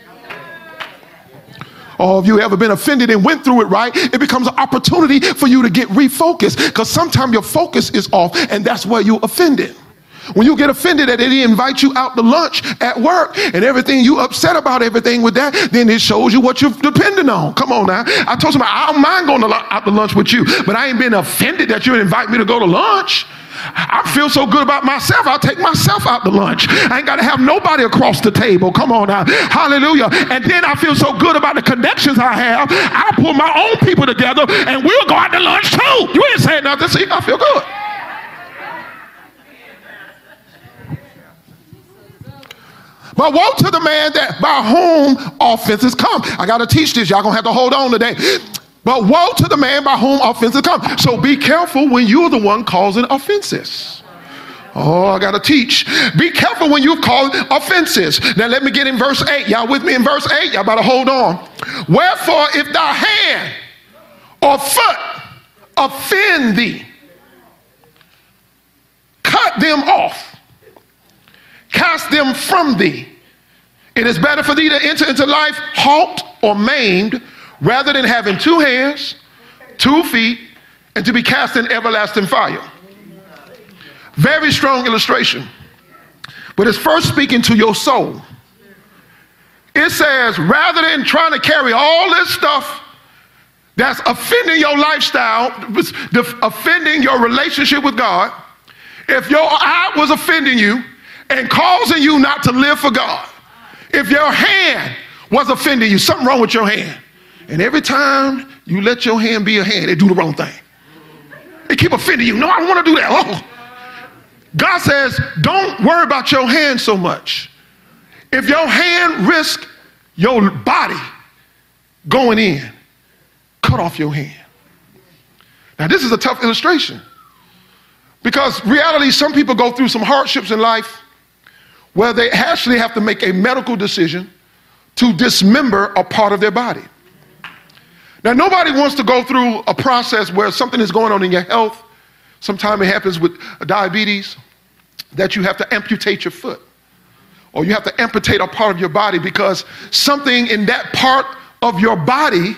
Oh, if you ever been offended and went through it right, it becomes an opportunity for you to get refocused because sometimes your focus is off and that's where you offended. When you get offended that they didn't invite you out to lunch at work and everything, you upset about everything with that, then it shows you what you're depending on. Come on now. I told somebody, I don't mind going to, out to lunch with you, but I ain't been offended that you invite me to go to lunch. I feel so good about myself, I'll take myself out to lunch. I ain't got to have nobody across the table. Come on now. Hallelujah. And then I feel so good about the connections I have, I'll pull my own people together and we'll go out to lunch too. You ain't saying nothing. See, I feel good. But woe to the man that by whom offenses come. I got to teach this. Y'all gonna have to hold on today. But woe to the man by whom offenses come. So be careful when you're the one causing offenses. Oh, I got to teach. Be careful when you call offenses. Now, let me get in verse 8. Y'all with me in verse 8? Y'all better hold on. Wherefore, if thy hand or foot offend thee, cut them off cast them from thee. It is better for thee to enter into life halt or maimed rather than having two hands, two feet, and to be cast in everlasting fire. Very strong illustration. But it's first speaking to your soul. It says, rather than trying to carry all this stuff that's offending your lifestyle, offending your relationship with God, if your eye was offending you and causing you not to live for God, if your hand was offending you, something wrong with your hand. And every time you let your hand be a hand, it do the wrong thing. It keep offending you. No, I don't want to do that. Oh. God says, don't worry about your hand so much. If your hand risk your body going in, cut off your hand. Now, this is a tough illustration because reality, some people go through some hardships in life where they actually have to make a medical decision to dismember a part of their body. Now, nobody wants to go through a process where something is going on in your health. Sometimes it happens with diabetes that you have to amputate your foot or you have to amputate a part of your body because something in that part of your body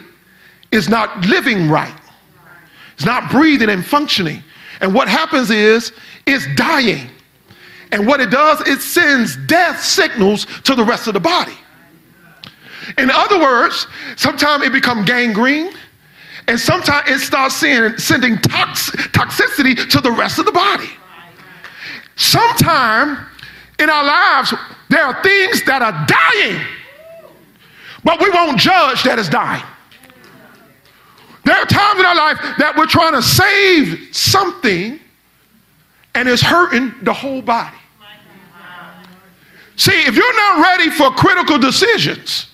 is not living right. It's not breathing and functioning. And what happens is it's dying. And what it does, it sends death signals to the rest of the body. In other words, sometimes it becomes gangrene, and sometimes it starts sending tox- toxicity to the rest of the body. Sometimes in our lives, there are things that are dying, but we won't judge that it's dying. There are times in our life that we're trying to save something and it's hurting the whole body. See, if you're not ready for critical decisions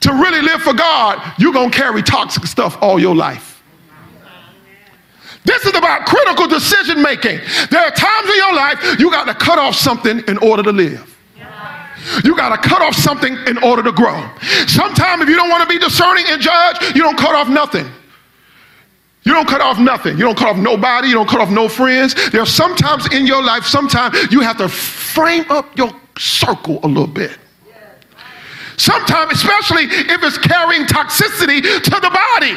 to really live for God, you're going to carry toxic stuff all your life. This is about critical decision making. There are times in your life you got to cut off something in order to live. You got to cut off something in order to grow. Sometimes, if you don't want to be discerning and judge, you don't cut off nothing. You don't cut off nothing. You don't cut off nobody. You don't cut off no friends. There are sometimes in your life, sometimes you have to frame up your circle a little bit. Sometimes, especially if it's carrying toxicity to the body.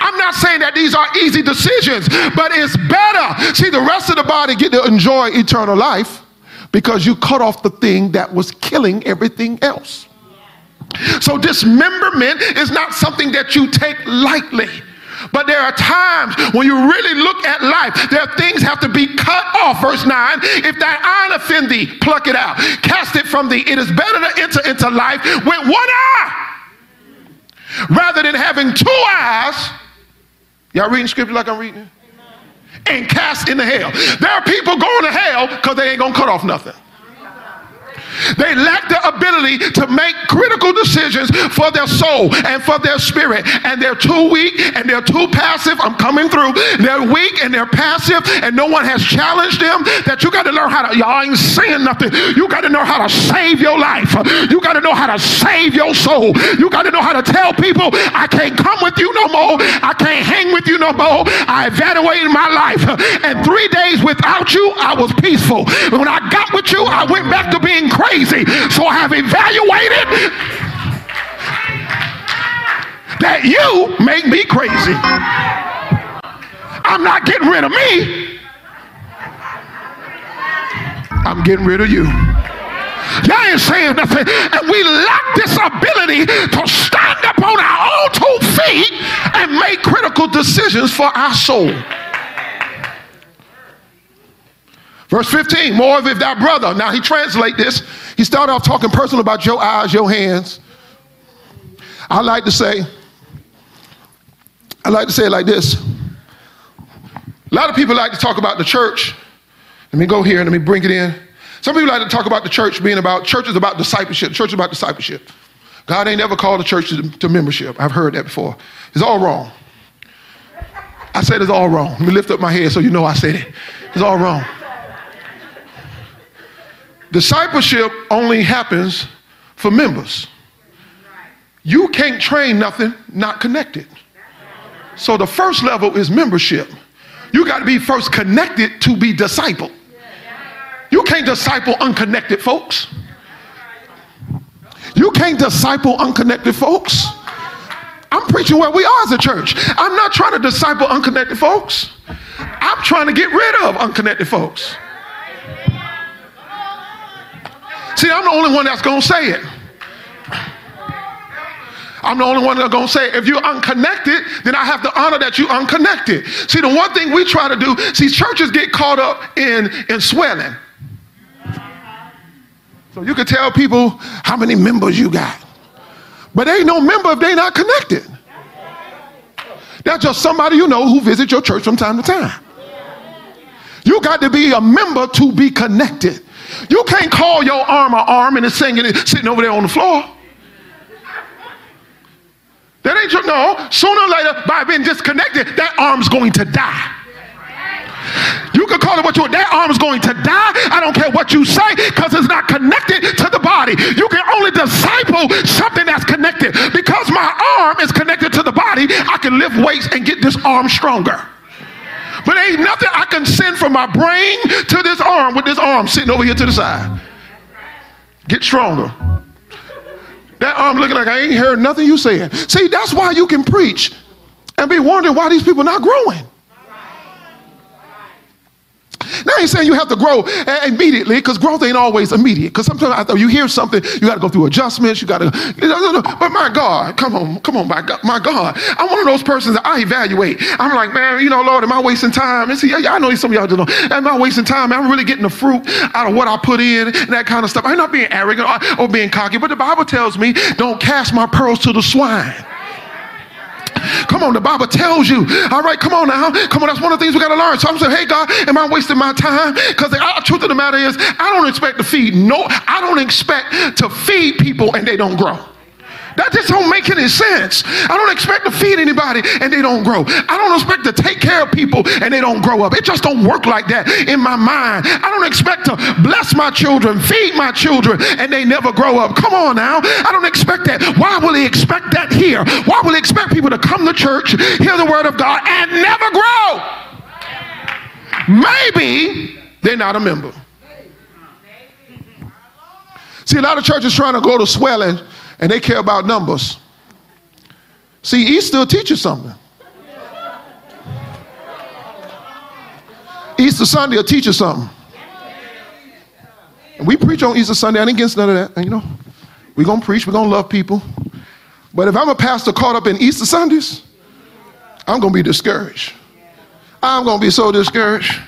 I'm not saying that these are easy decisions, but it's better. See, the rest of the body get to enjoy eternal life because you cut off the thing that was killing everything else. So, dismemberment is not something that you take lightly. But there are times when you really look at life, there are things have to be cut off. Verse 9, if that eye offend thee, pluck it out. Cast it from thee. It is better to enter into life with one eye rather than having two eyes. Y'all reading scripture like I'm reading? And cast into hell. There are people going to hell because they ain't gonna cut off nothing. They lack the ability to make critical decisions for their soul and for their spirit. And they're too weak and they're too passive. I'm coming through. They're weak and they're passive, and no one has challenged them. That you got to learn how to, y'all ain't saying nothing. You got to know how to save your life. You got to know how to save your soul. You got to know how to tell people, I can't come with you no more. I can't hang with you no more. I evaluated my life. And three days without you, I was peaceful. When I got with you, I went back to being crazy crazy. So I have evaluated that you make me crazy. I'm not getting rid of me. I'm getting rid of you. Y'all ain't saying nothing. And we lack this ability to stand up on our own two feet and make critical decisions for our soul. Verse 15, more of if thy brother. Now he translate this. He started off talking personal about your eyes, your hands. I like to say, I like to say it like this. A lot of people like to talk about the church. Let me go here and let me bring it in. Some people like to talk about the church being about, church is about discipleship. Church is about discipleship. God ain't ever called the church to, to membership. I've heard that before. It's all wrong. I said it's all wrong. Let me lift up my head so you know I said it. It's all wrong. Discipleship only happens for members. You can't train nothing not connected. So the first level is membership. You got to be first connected to be disciple. You can't disciple unconnected folks. You can't disciple unconnected folks. I'm preaching where we are as a church. I'm not trying to disciple unconnected folks. I'm trying to get rid of unconnected folks. See, I'm the only one that's going to say it. I'm the only one that's to say, if you're unconnected, then I have to honor that you're unconnected. See, the one thing we try to do, see, churches get caught up in, in swelling. So you can tell people how many members you got. But ain't no member if they not connected. That's just somebody you know who visits your church from time to time. You got to be a member to be connected. You can't call your arm an arm and it's singing sitting over there on the floor. That ain't your, no. Sooner or later, by being disconnected, that arm's going to die. You can call it what you want. That arm's going to die. I don't care what you say because it's not connected to the body. You can only disciple something that's connected. Because my arm is connected to the body, I can lift weights and get this arm stronger. But ain't nothing I can send from my brain to this arm with this arm sitting over here to the side. Get stronger. That arm looking like I ain't heard nothing you saying. See, that's why you can preach and be wondering why these people not growing. Now, I ain't saying you have to grow immediately because growth ain't always immediate. Because sometimes you hear something, you got to go through adjustments. You got to, but my God, come on, come on, my God, my God. I'm one of those persons that I evaluate. I'm like, man, you know, Lord, am I wasting time? And see, I know some of y'all don't know. Am I wasting time? I'm really getting the fruit out of what I put in and that kind of stuff? I'm not being arrogant or, or being cocky, but the Bible tells me, don't cast my pearls to the swine. Come on, the Bible tells you. All right, come on now. Come on, that's one of the things we got to learn. So I'm saying, hey, God, am I wasting my time? Because the uh, truth of the matter is, I don't expect to feed. No, I don't expect to feed people and they don't grow. That just don't make any sense. I don't expect to feed anybody and they don't grow. I don't expect to take care of people and they don't grow up. It just don't work like that in my mind. I don't expect to bless my children, feed my children, and they never grow up. Come on now. I don't expect that. Why will he expect that here? Why will he expect people to come to church, hear the word of God, and never grow? Maybe they're not a member. See, a lot of churches trying to go to swelling and they care about numbers. See, Easter teaches something. Easter Sunday will teach you something. And we preach on Easter Sunday. I ain't against none of that. And, you know, we're going to preach. We're going to love people. But if I'm a pastor caught up in Easter Sundays, I'm going to be discouraged. I'm going to be so discouraged.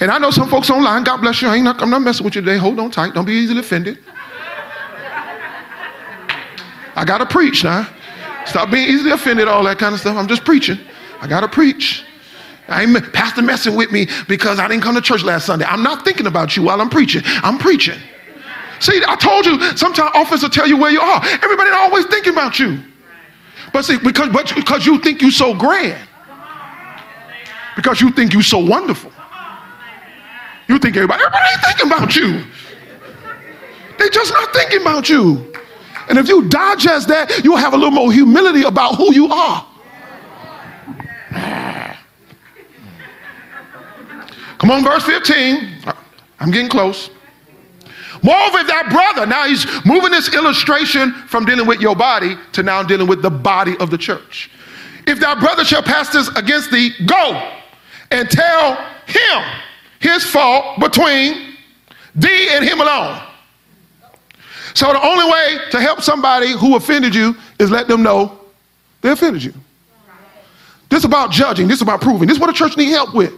And I know some folks online, God bless you. I ain't not, I'm not messing with you today. Hold on tight. Don't be easily offended. I got to preach now. Stop being easily offended, all that kind of stuff. I'm just preaching. I got to preach. I ain't pastor messing with me because I didn't come to church last Sunday. I'm not thinking about you while I'm preaching. I'm preaching. See, I told you, sometimes office will tell you where you are. Everybody always thinking about you. But see, because, but because you think you're so grand. Because you think you're so wonderful. You think everybody, everybody ain't thinking about you. They just not thinking about you. And if you digest that, you'll have a little more humility about who you are. Come on, verse 15. I'm getting close. Moreover, that brother, now he's moving this illustration from dealing with your body to now dealing with the body of the church. If that brother shall pass this against thee, go and tell him his fault between thee and him alone. So the only way to help somebody who offended you is let them know they offended you. This is about judging. This is about proving. This is what a church need help with.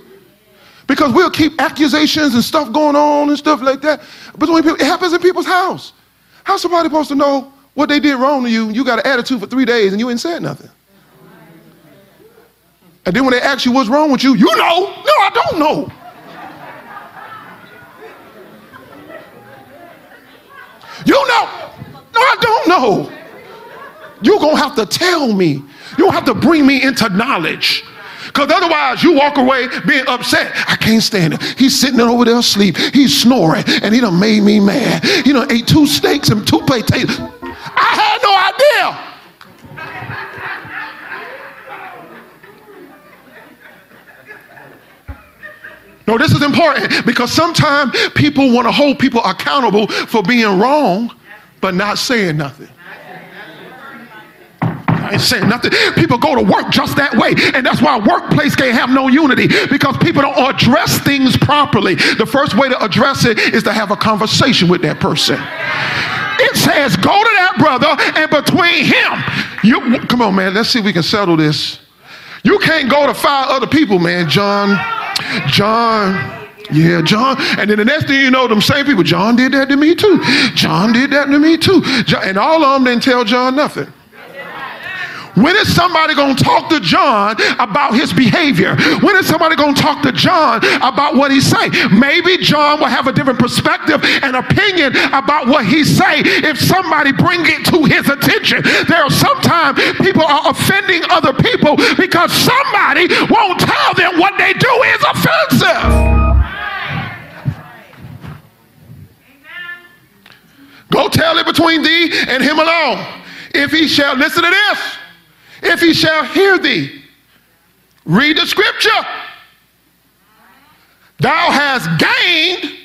Because we'll keep accusations and stuff going on and stuff like that. But when it happens in people's house. How's somebody supposed to know what they did wrong to you? You got an attitude for three days and you ain't said nothing. And then when they ask you what's wrong with you, you know. No, I don't know. You know. No, I don't know. You're going to have to tell me. You'll have to bring me into knowledge. Because otherwise, you walk away being upset. I can't stand it. He's sitting over there asleep. He's snoring, and he done made me mad. He done ate two steaks and two potatoes. I had no idea. No, this is important because sometimes people want to hold people accountable for being wrong but not saying nothing. I ain't saying nothing. People go to work just that way. And that's why workplace can't have no unity because people don't address things properly. The first way to address it is to have a conversation with that person. It says, go to that brother and between him, you come on, man, let's see if we can settle this. You can't go to five other people, man. John, John. Yeah, John. And then the next thing you know, them same people, John did that to me too. John did that to me too. And all of them didn't tell John nothing. When is somebody going to talk to John about his behavior? When is somebody going to talk to John about what he say? Maybe John will have a different perspective and opinion about what he say if somebody bring it to his attention. There are sometimes people are offending other people because somebody won't tell them what they do is offensive. Go tell it between thee and him alone. If he shall listen to this, if he shall hear thee. Read the scripture. Thou hast gained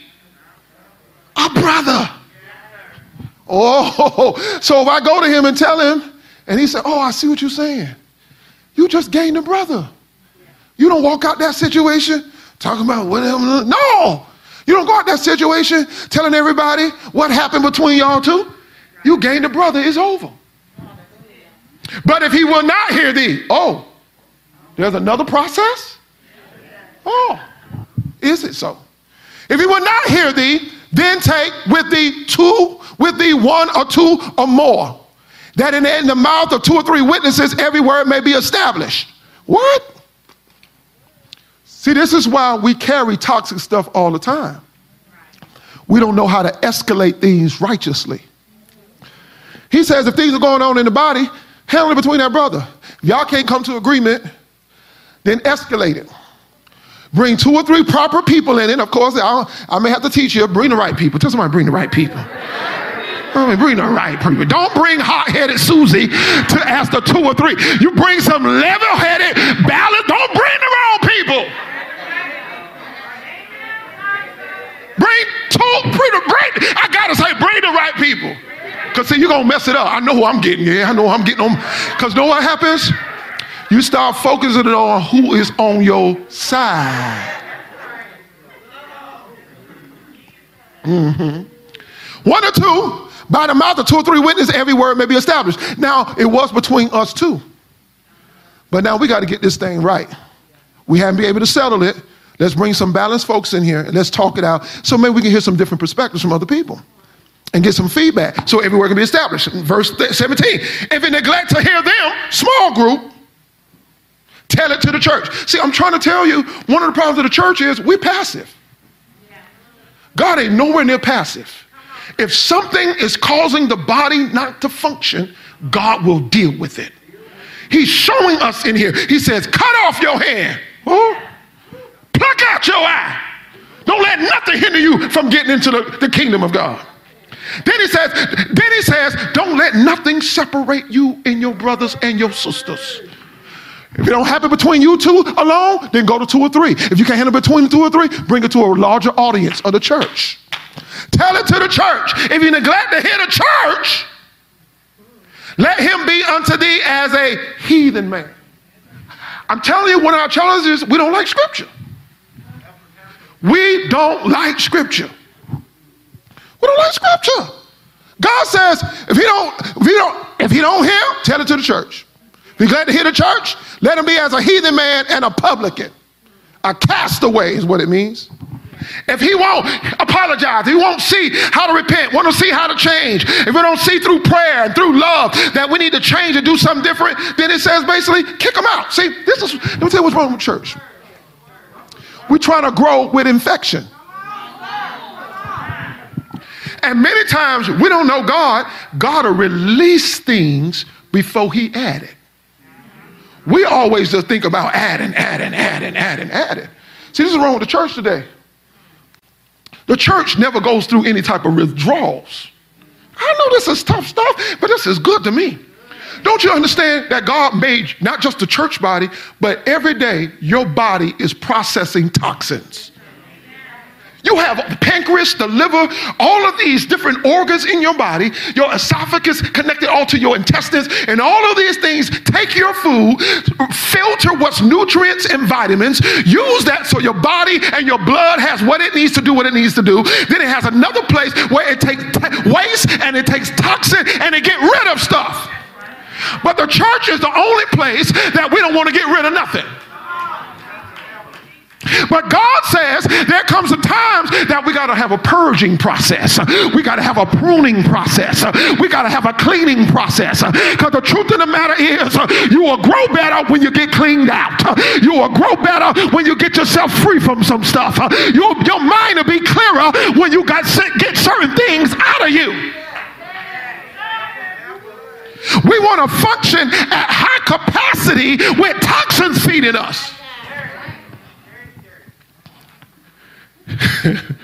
a brother. Oh, so if I go to him and tell him, and he said, Oh, I see what you're saying. You just gained a brother. You don't walk out that situation talking about whatever. No, you don't go out that situation telling everybody what happened between y'all two. You gained a brother, it's over. But if he will not hear thee, oh, there's another process? Oh, is it so? If he will not hear thee, then take with thee two, with thee one or two or more, that in the, mouth of two or three witnesses every word may be established. What? See, this is why we carry toxic stuff all the time. We don't know how to escalate things righteously. He says if things are going on in the body, Handle it between that brother. If y'all can't come to agreement, then escalate it. Bring two or three proper people in it. Of course, I'll, i may have to teach you. Bring the right people. Tell somebody bring the right people. I mean, bring the right people. Don't bring hot-headed Susie to ask the two or three. You bring some level-headed, balanced. Don't bring the wrong people. Bring two, bring, the, bring, I gotta say, bring the right people. Because see, you're going to mess it up. I know who I'm getting. Yeah, I know I'm getting on. Because know what happens? You start focusing on who is on your side. Mm-hmm. One or two, by the mouth of two or three witnesses, every word may be established. Now, it was between us two. But now we got to get this thing right. We haven't been able to settle it. Let's bring some balanced folks in here and let's talk it out so maybe we can hear some different perspectives from other people and get some feedback so everywhere can be established. Verse 17. If you neglect to hear them, small group, tell it to the church. See, I'm trying to tell you, one of the problems of the church is we're passive. God ain't nowhere near passive. If something is causing the body not to function, God will deal with it. He's showing us in here. He says, cut off your hand. Oh, pluck out your eye. Don't let nothing hinder you from getting into the, the kingdom of God. Then he says, then he says, don't let nothing separate you and your brothers and your sisters. If it don't happen between you two alone, then go to two or three. If you can't handle between two or three, bring it to a larger audience of the church. Tell it to the church. If you neglect to hear the church, let him be unto thee as a heathen man. I'm telling you, one of our challenges is we don't like scripture. We don't like scripture. Don't like scripture. God says, if he don't, if he don't, if he don't hear, tell it to the church. If you're glad to hear the church, let him be as a heathen man and a publican. A castaway is what it means. If he won't apologize, he won't see how to repent, want to see how to change, if we don't see through prayer and through love that we need to change and do something different, then it says basically kick him out. See, this is, let me tell you what's wrong with church. We're trying to grow with infection. And many times we don't know God. God will release things before he added. We always just think about adding, adding, adding, adding, adding. See, this is wrong with the church today. The church never goes through any type of withdrawals. I know this is tough stuff, but this is good to me. Don't you understand that God made not just the church body, but every day your body is processing toxins. You have pancreas, the liver, all of these different organs in your body, your esophagus connected all to your intestines, and all of these things take your food, filter what's nutrients and vitamins, use that so your body and your blood has what it needs to do what it needs to do. Then it has another place where it takes t- waste and it takes toxin and it get rid of stuff. But the church is the only place that we don't want to get rid of nothing. But God says there comes a times that we got to have a purging process. We got to have a pruning process. We got to have a cleaning process. Because the truth of the matter is, you will grow better when you get cleaned out. You will grow better when you get yourself free from some stuff. Your, your mind will be clearer when you got get certain things out of you. We want to function at high capacity with toxins feeding us. <laughs>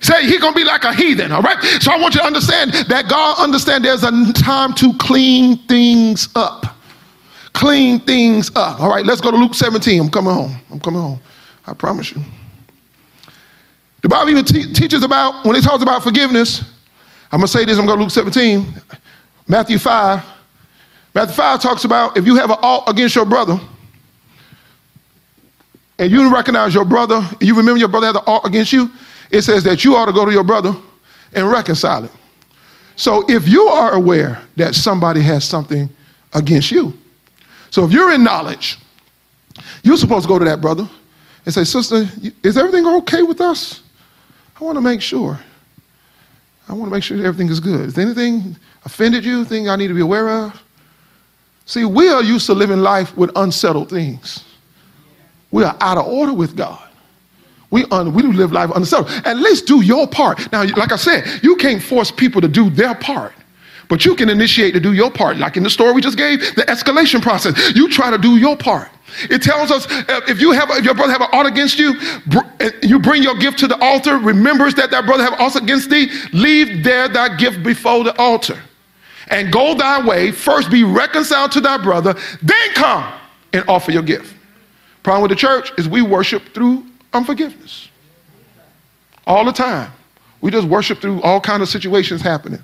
Say he's gonna be like a heathen, all right? So I want you to understand that God understand there's a time to clean things up. Clean things up. All right, let's go to Luke 17. I'm coming home. I'm coming home. I promise you. The Bible even te- teaches about when it talks about forgiveness. I'm gonna say this, I'm going to Luke 17. Matthew 5. Matthew 5 talks about if you have an alt against your brother, and you recognize your brother, you remember your brother had the alt against you, it says that you ought to go to your brother and reconcile it. So if you are aware that somebody has something against you, so if you're in knowledge, you're supposed to go to that brother and say, Sister, is everything okay with us? I want to make sure. I want to make sure everything is good. Is anything offended you? Thing I need to be aware of? See, we are used to living life with unsettled things. We are out of order with God. We, un, we live life unsettled. At least do your part. Now, like I said, you can't force people to do their part. But you can initiate to do your part. Like in the story we just gave, the escalation process. You try to do your part. It tells us uh, if you have if your brother have an ought against you, you bring your gift to the altar. Remembers that that brother have ought against thee. Leave there thy gift before the altar, and go thy way. First be reconciled to thy brother, then come and offer your gift. Problem with the church is we worship through unforgiveness. All the time. We just worship through all kind of situations happening.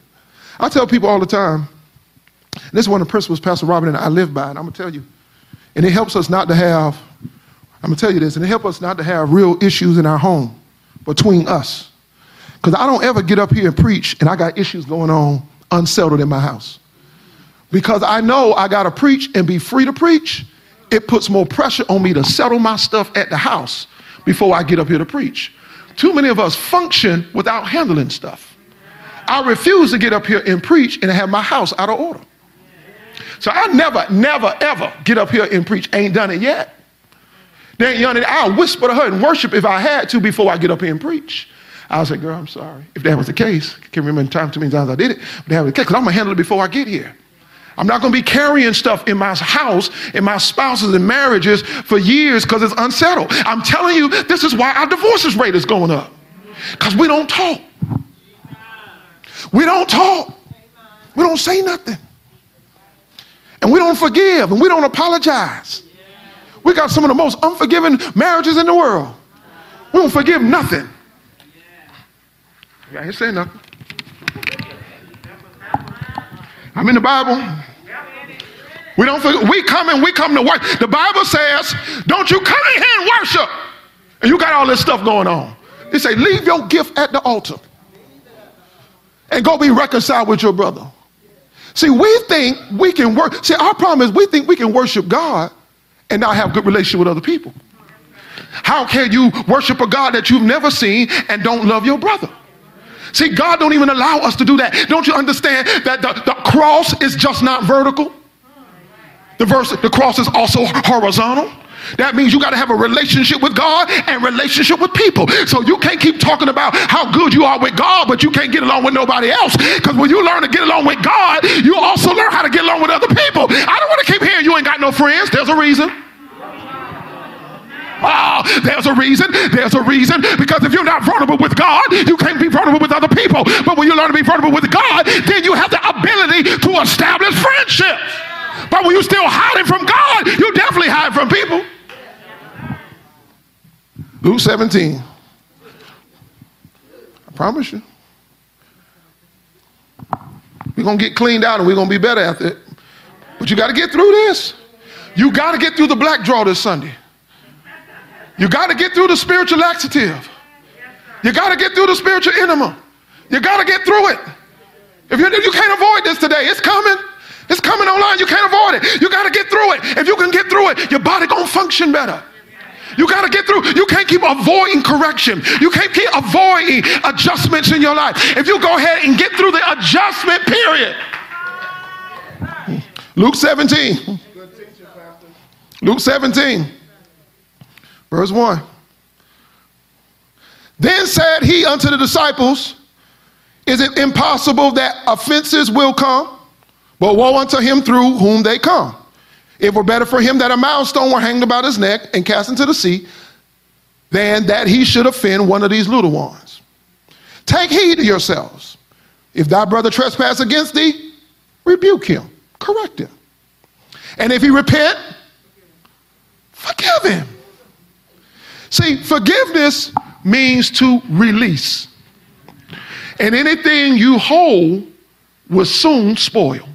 I tell people all the time, this is one of the principles Pastor Robin and I live by, and I'm gonna tell you. And it helps us not to have, I'm gonna tell you this, and it helps us not to have real issues in our home between us. Because I don't ever get up here and preach and I got issues going on unsettled in my house. Because I know I gotta preach and be free to preach it puts more pressure on me to settle my stuff at the house before I get up here to preach. Too many of us function without handling stuff. I refuse to get up here and preach and have my house out of order. So I never, never, ever get up here and preach. Ain't done it yet. Then young, I'll whisper to her and worship if I had to before I get up here and preach. I'll say, girl, I'm sorry. If that was the case, I can't remember time too many times I did it, but that was the case, because I'm gonna handle it before I get here. I'm not going to be carrying stuff in my house, in my spouses and marriages for years because it's unsettled. I'm telling you, this is why our divorces rate is going up. Because we don't talk. We don't talk. We don't say nothing. And we don't forgive and we don't apologize. We got some of the most unforgiving marriages in the world. We don't forgive nothing. I ain't saying nothing. I'm in the Bible. We don't forget, we come and we come to work. The Bible says, don't you come in here and worship. And you got all this stuff going on. They say, leave your gift at the altar and go be reconciled with your brother. See, we think we can work. See, our problem is we think we can worship God and not have good relationship with other people. How can you worship a God that you've never seen and don't love your brother? See, God don't even allow us to do that. Don't you understand that the, the cross is just not vertical? The verse, the cross is also horizontal. That means you got to have a relationship with God and relationship with people. So you can't keep talking about how good you are with God, but you can't get along with nobody else. Because when you learn to get along with God, you also learn how to get along with other people. I don't want to keep hearing you ain't got no friends. There's a reason. Oh, there's a reason. There's a reason. Because if you're not vulnerable with God, you can't be vulnerable with other people. But when you learn to be vulnerable with God, then you have the ability to establish friendships. But when you're still hiding from God, you definitely hide from people. Luke 17. I promise you. We're going to get cleaned out and we're going to be better at it. But you got to get through this. You got to get through the Black Draught this Sunday. You got to get through the spiritual laxative. You got to get through the spiritual enema. You got to get through it. If you, you can't avoid this today, it's coming. It's coming online. You can't avoid it. You got to get through it. If you can get through it, your body going to function better. You got to get through. You can't keep avoiding correction. You can't keep avoiding adjustments in your life. If you go ahead and get through the adjustment period. Luke 17. Luke 17, verse 1. Then said he unto the disciples, Is it impossible that offenses will come? But woe unto him through whom they come. It were better for him that a milestone were hanged about his neck and cast into the sea than that he should offend one of these little ones. Take heed to yourselves. If thy brother trespass against thee, rebuke him, correct him. And if he repent, forgive him. See, forgiveness means to release. And anything you hold will soon spoil.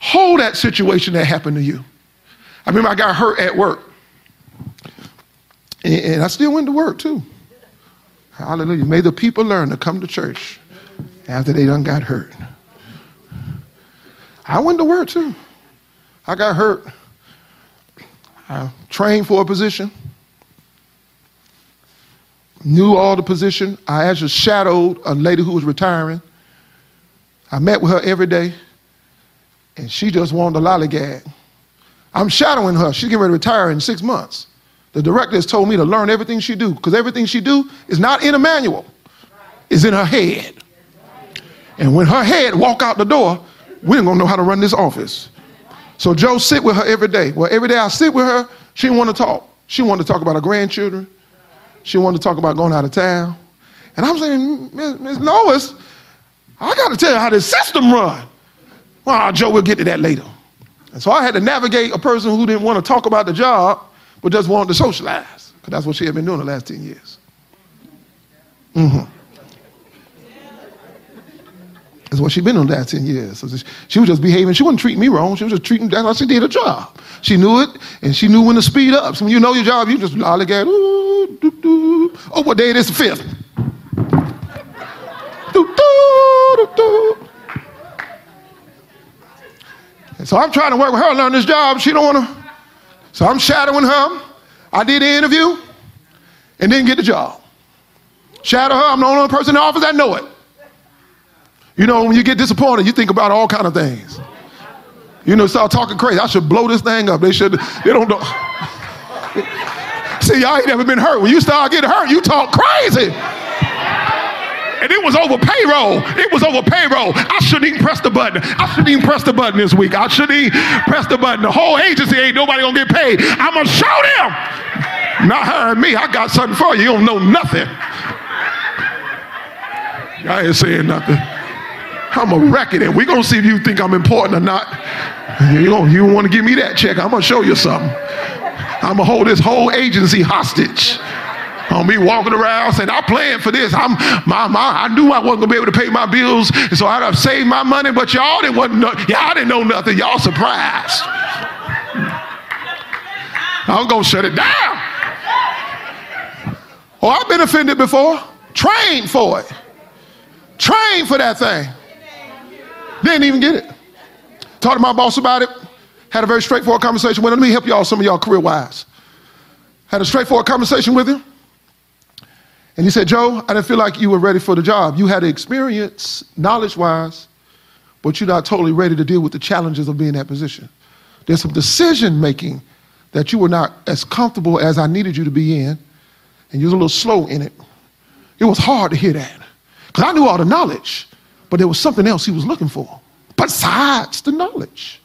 Hold that situation that happened to you. I remember I got hurt at work. And, and I still went to work too. Hallelujah. May the people learn to come to church after they done got hurt. I went to work too. I got hurt. I trained for a position. Knew all the position. I actually shadowed a lady who was retiring. I met with her every day and she just wanted a lollygag. I'm shadowing her. She's getting ready to retire in six months. The director has told me to learn everything she do because everything she do is not in a manual. It's in her head. And when her head walk out the door, we ain't gonna know how to run this office. So Joe sit with her every day. Well, every day I sit with her, she want to talk. She wanted to talk about her grandchildren. She wanted to talk about going out of town. And I'm saying, Miss Lois, I got to tell you how this system run. Well, Joe, we'll get to that later. And so I had to navigate a person who didn't want to talk about the job, but just wanted to socialize, because that's what she had been doing the last 10 years. Mm-hmm. That's what she'd been on that last 10 years. So she was just behaving. She wasn't treating me wrong. She was just treating that's how she did her job. She knew it, and she knew when to speed up. So when you know your job, you just lollygag. Oh, what day it is? The fifth. Doo, so I'm trying to work with her, learn this job. She don't want to. So I'm shadowing her. I did the interview and didn't get the job. Shadow her. I'm the only person in the office that know it. You know, when you get disappointed, you think about all kind of things. You know, start talking crazy. I should blow this thing up. They should. They don't know. <laughs> See, y'all ain't never been hurt. When you start getting hurt, you talk crazy. And it was over payroll. It was over payroll. I shouldn't even press the button. I shouldn't even press the button this week. I shouldn't even press the button. The whole agency ain't nobody gonna get paid. I'm gonna show them. Not hiring me. I got something for you. You don't know nothing. I ain't saying nothing. I'm wreck it, and we're gonna see if you think I'm important or not. You don't, you want to give me that check. I'm gonna show you something. I'm gonna hold this whole agency hostage on me walking around saying, I'm playing for this. I'm my, my I knew I wasn't gonna be able to pay my bills, and so I gotta save my money, but y'all didn't want no, y'all didn't know nothing. Y'all surprised. I'm gonna shut it down. Oh, I've been offended before. Trained for it. Trained for that thing. Didn't even get it. Talked to my boss about it. Had a very straightforward conversation with him. Let me help y'all, some of y'all career wise. Had a straightforward conversation with him. And he said, Joe, I didn't feel like you were ready for the job. You had experience, knowledge wise, but you're not totally ready to deal with the challenges of being in that position. There's some decision making that you were not as comfortable as I needed you to be in, and you was a little slow in it. It was hard to hear that because I knew all the knowledge, but there was something else he was looking for besides the knowledge.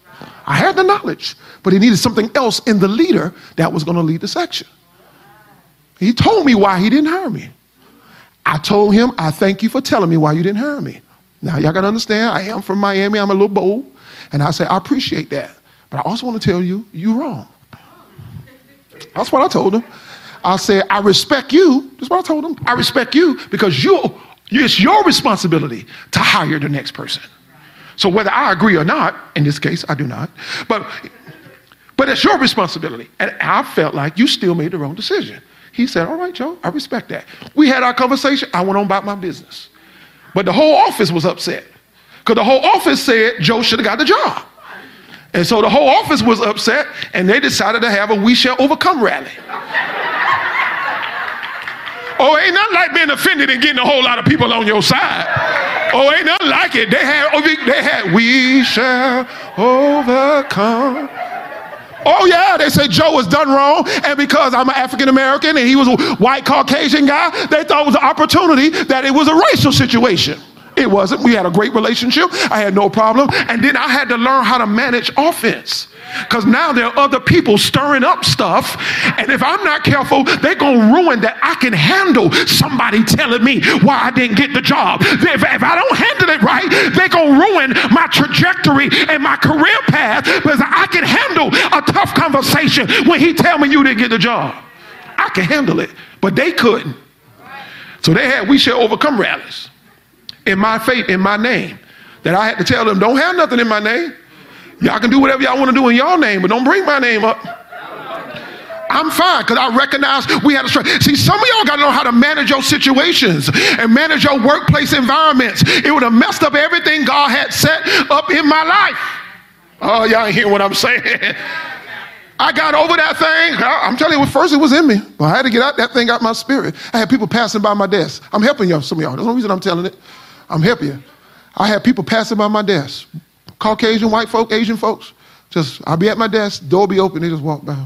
I had the knowledge, but he needed something else in the leader that was going to lead the section. He told me why he didn't hire me. I told him, I thank you for telling me why you didn't hire me. Now, y'all got to understand, I am from Miami. I'm a little bold. And I say, I appreciate that. But I also want to tell you, you're wrong. That's what I told him. I said, I respect you. That's what I told him. I respect you because you, It's your responsibility to hire the next person. So whether I agree or not, in this case, I do not, but but it's your responsibility. And I felt like you still made the wrong decision. He said, All right, Joe, I respect that. We had our conversation. I went on about my business. But the whole office was upset because the whole office said Joe should have got the job. And so the whole office was upset and they decided to have a We Shall Overcome rally. Oh, ain't nothing like being offended and getting a whole lot of people on your side. Oh, ain't nothing like it. They had, oh, they had, we shall overcome. Oh, yeah, they say Joe was done wrong. And because I'm an African American and he was a white Caucasian guy, they thought it was an opportunity that it was a racial situation. It wasn't. We had a great relationship. I had no problem. And then I had to learn how to manage offense. Because now there are other people stirring up stuff. And if I'm not careful, they're going to ruin that I can handle somebody telling me why I didn't get the job. If, if I don't handle it right, they're going to ruin my trajectory and my career path because I can handle a tough conversation when he tell me you didn't get the job. I can handle it, but they couldn't. So they had We Shall Overcome rallies in my faith, in my name, that I had to tell them, don't have nothing in my name. Y'all can do whatever y'all want to do in your name, but don't bring my name up. I'm fine because I recognize we had a strength. See, some of y'all got to know how to manage your situations and manage your workplace environments. It would have messed up everything God had set up in my life. Oh, y'all ain't hear what I'm saying. I got over that thing. I'm telling you, first it was in me. But I had to get out that thing out my spirit. I had people passing by my desk. I'm helping y'all, some of y'all. That's the reason I'm telling it. I'm helping you. I had people passing by my desk. Caucasian, white folk, Asian folks. Just, I'll be at my desk, door be open, they just walk by.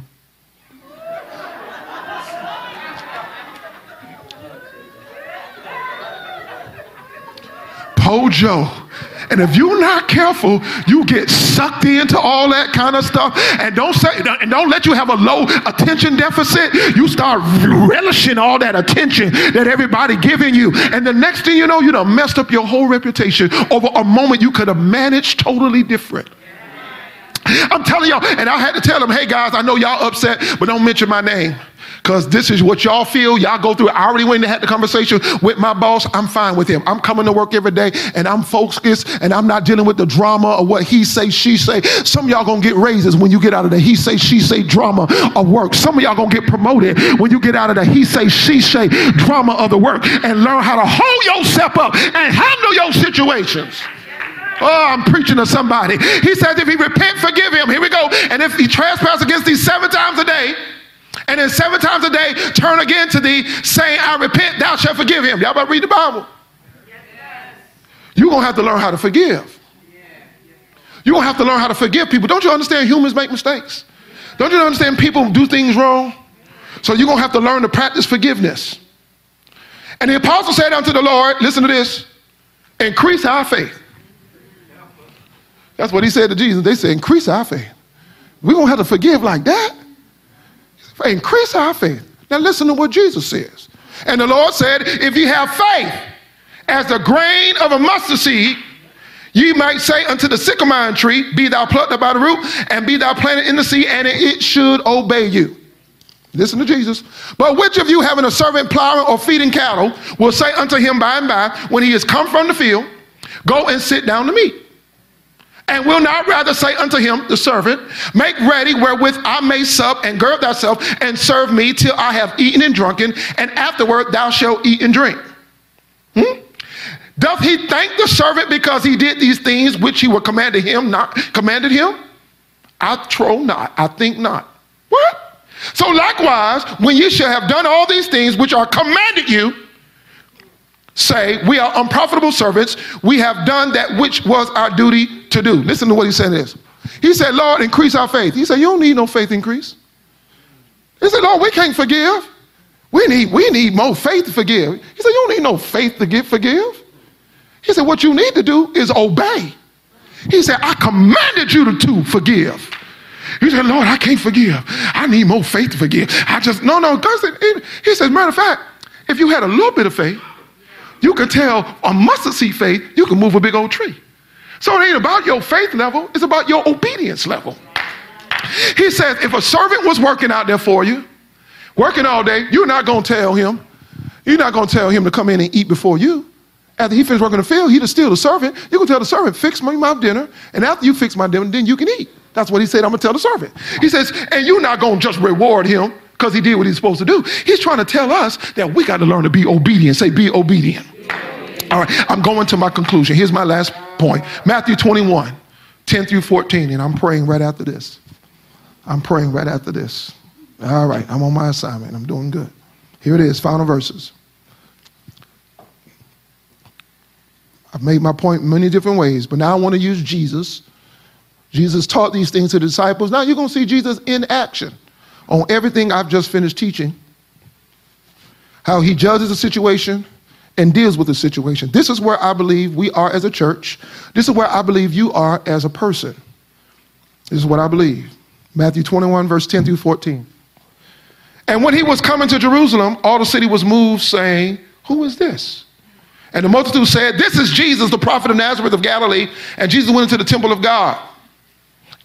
Po Joe. And if you're not careful, you get sucked into all that kind of stuff. And don't say and don't let you have a low attention deficit. You start relishing all that attention that everybody giving you. And the next thing you know, you done messed up your whole reputation over a moment you could have managed totally different. I'm telling y'all, and I had to tell them, hey guys, I know y'all upset, but don't mention my name because this is what y'all feel. Y'all go through. I already went and had the conversation with my boss. I'm fine with him. I'm coming to work every day and I'm focused and I'm not dealing with the drama of what he say, she say. Some of y'all gonna get raises when you get out of the he say, she say drama of work. Some of y'all gonna get promoted when you get out of the he say, she say drama of the work and learn how to hold yourself up and handle your situations. Oh, I'm preaching to somebody. He says, if he repent, forgive him. Here we go. And if he trespass against thee seven times a day, and then seven times a day turn again to thee, saying, I repent, thou shalt forgive him. Y'all better read the Bible. You're going to have to learn how to forgive. You're going to have to learn how to forgive people. Don't you understand humans make mistakes? Don't you understand people do things wrong? So you're going to have to learn to practice forgiveness. And the apostle said unto the Lord, listen to this, increase our faith. That's what he said to Jesus. They said, increase our faith. We're going to have to forgive like that. Increase our faith. Now listen to what Jesus says. And the Lord said, if you have faith as the grain of a mustard seed, ye might say unto the sycamore tree, Be thou plucked up by the root, and be thou planted in the sea, and it should obey you. Listen to Jesus. But which of you having a servant plowing or feeding cattle will say unto him by and by, when he is come from the field, Go and sit down to meat? And will not rather say unto him, the servant, Make ready wherewith I may sup and gird thyself and serve me till I have eaten and drunken, and afterward thou shalt eat and drink. Hmm? Doth he thank the servant because he did these things which he were commanded him, not commanded him? I trow not, I think not. What? So likewise, when ye shall have done all these things which are commanded you, say, We are unprofitable servants. We have done that which was our duty to do. Listen to what he said is. He said, Lord, increase our faith. He said, You don't need no faith increase. He said, Lord, we can't forgive. We need, we need more faith to forgive. He said, You don't need no faith to give, forgive. He said, What you need to do is obey. He said, I commanded you to, to forgive. He said, Lord, I can't forgive. I need more faith to forgive. I just, no, no. God said, he said, matter of fact, if you had a little bit of faith, you can tell a mustard seed faith, you can move a big old tree. So it ain't about your faith level, it's about your obedience level. He says, if a servant was working out there for you, working all day, you're not going to tell him, you're not going to tell him to come in and eat before you. After he finished working the field, he'd steal the servant. You can tell the servant, fix me my dinner, and after you fix my dinner, then you can eat. That's what he said, I'm gonna tell the servant. He says, and you're not gonna just reward him because he did what he's supposed to do. He's trying to tell us that we got to learn to be obedient. Say, be obedient. All right, I'm going to my conclusion. Here's my last point Matthew 21, 10 through 14, and I'm praying right after this. I'm praying right after this. All right, I'm on my assignment. I'm doing good. Here it is, final verses. I've made my point many different ways, but now I want to use Jesus. Jesus taught these things to the disciples. Now you're going to see Jesus in action on everything I've just finished teaching. How he judges a situation and deals with the situation. This is where I believe we are as a church. This is where I believe you are as a person. This is what I believe. Matthew 21, verse 10 through 14. And when he was coming to Jerusalem, all the city was moved, saying, Who is this? And the multitude said, This is Jesus, the prophet of Nazareth of Galilee. And Jesus went into the temple of God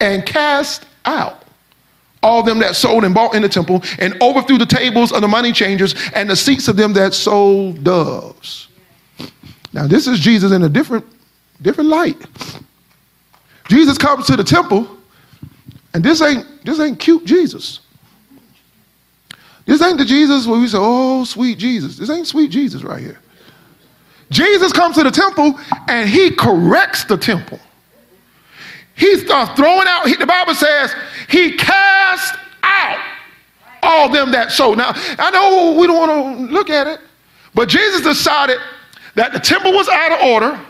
and cast out all them that sold and bought in the temple and overthrew the tables of the money changers and the seats of them that sold doves. Now, this is Jesus in a different, different light. Jesus comes to the temple, and this ain't this ain't cute Jesus. This ain't the Jesus where we say, oh, sweet Jesus. This ain't sweet Jesus right here. Jesus comes to the temple and he corrects the temple. He starts throwing out, the Bible says, he cast out all them that sold. Now, I know we don't want to look at it, but Jesus decided that the temple was out of order.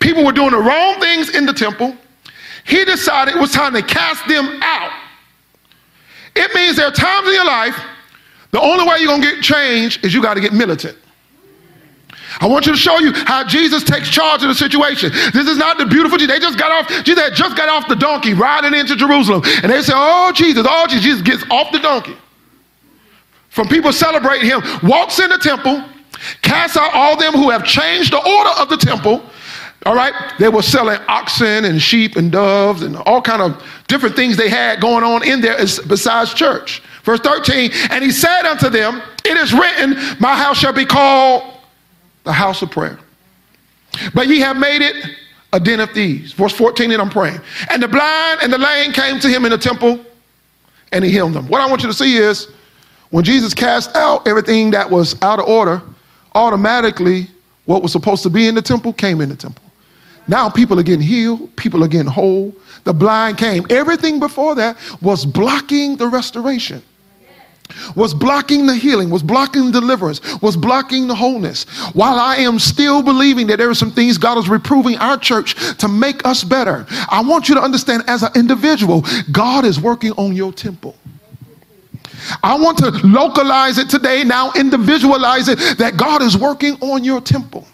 People were doing the wrong things in the temple. He decided it was time to cast them out. It means there are times in your life, the only way you're going to get change is you got to get militant. I want you to show you how Jesus takes charge of the situation. This is not the beautiful Jesus. They just got off, Jesus had just got off the donkey riding into Jerusalem. And they say, Oh, Jesus, oh, Jesus. Jesus gets off the donkey. From people celebrating him, walks in the temple, casts out all them who have changed the order of the temple. All right, they were selling oxen and sheep and doves and all kind of different things they had going on in there besides church. Verse 13, and he said unto them, It is written, My house shall be called the house of prayer. But ye have made it a den of thieves. Verse 14, and I'm praying. And the blind and the lame came to him in the temple, and he healed them. What I want you to see is when Jesus cast out everything that was out of order, automatically what was supposed to be in the temple came in the temple. Now people are getting healed, people are getting whole. The blind came. Everything before that was blocking the restoration was blocking the healing, was blocking deliverance, was blocking the wholeness. While I am still believing that there are some things God is reproving our church to make us better, I want you to understand as an individual, God is working on your temple. I want to localize it today, now individualize it, that God is working on your temple.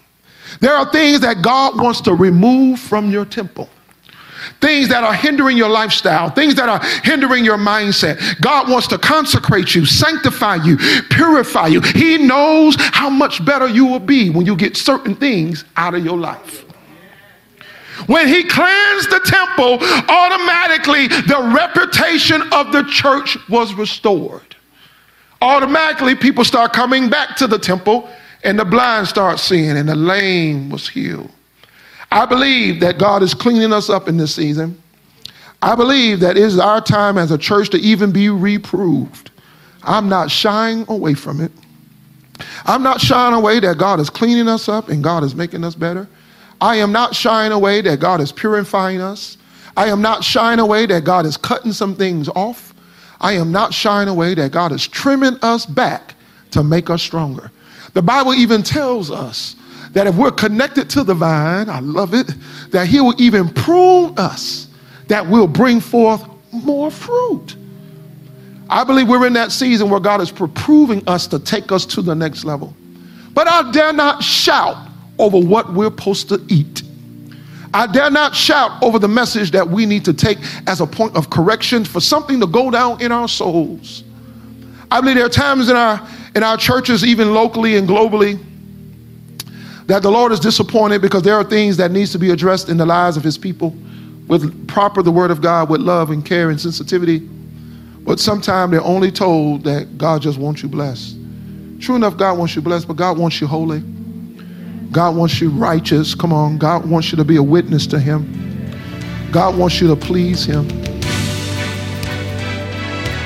There are things that God wants to remove from your temple things that are hindering your lifestyle, things that are hindering your mindset. God wants to consecrate you, sanctify you, purify you. He knows how much better you will be when you get certain things out of your life. When he cleansed the temple, automatically the reputation of the church was restored. Automatically, people start coming back to the temple, and the blind start seeing, and the lame was healed. I believe that God is cleaning us up in this season. I believe that it is our time as a church to even be reproved. I'm not shying away from it. I'm not shying away that God is cleaning us up and God is making us better. I am not shying away that God is purifying us. I am not shying away that God is cutting some things off. I am not shying away that God is trimming us back to make us stronger. The Bible even tells us that if we're connected to the vine, I love it, that He will even prune us, that will bring forth more fruit. I believe we're in that season where God is proving us to take us to the next level. But I dare not shout over what we're supposed to eat. I dare not shout over the message that we need to take as a point of correction for something to go down in our souls. I believe there are times in our in our churches, even locally and globally, that the Lord is disappointed because there are things that needs to be addressed in the lives of his people with proper the word of God with love and care and sensitivity. But sometimes they're only told that God just wants you blessed. True enough, God wants you blessed, but God wants you holy. God wants you righteous. Come on. God wants you to be a witness to Him. God wants you to please Him.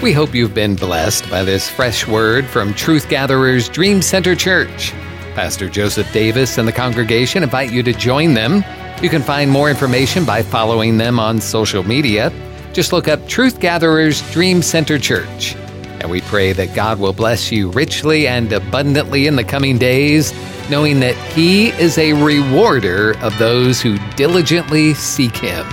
We hope you've been blessed by this fresh word from Truth Gatherers Dream Center Church. Pastor Joseph Davis and the congregation invite you to join them. You can find more information by following them on social media. Just look up Truth Gatherers Dream Center Church. And we pray that God will bless you richly and abundantly in the coming days, knowing that He is a rewarder of those who diligently seek Him.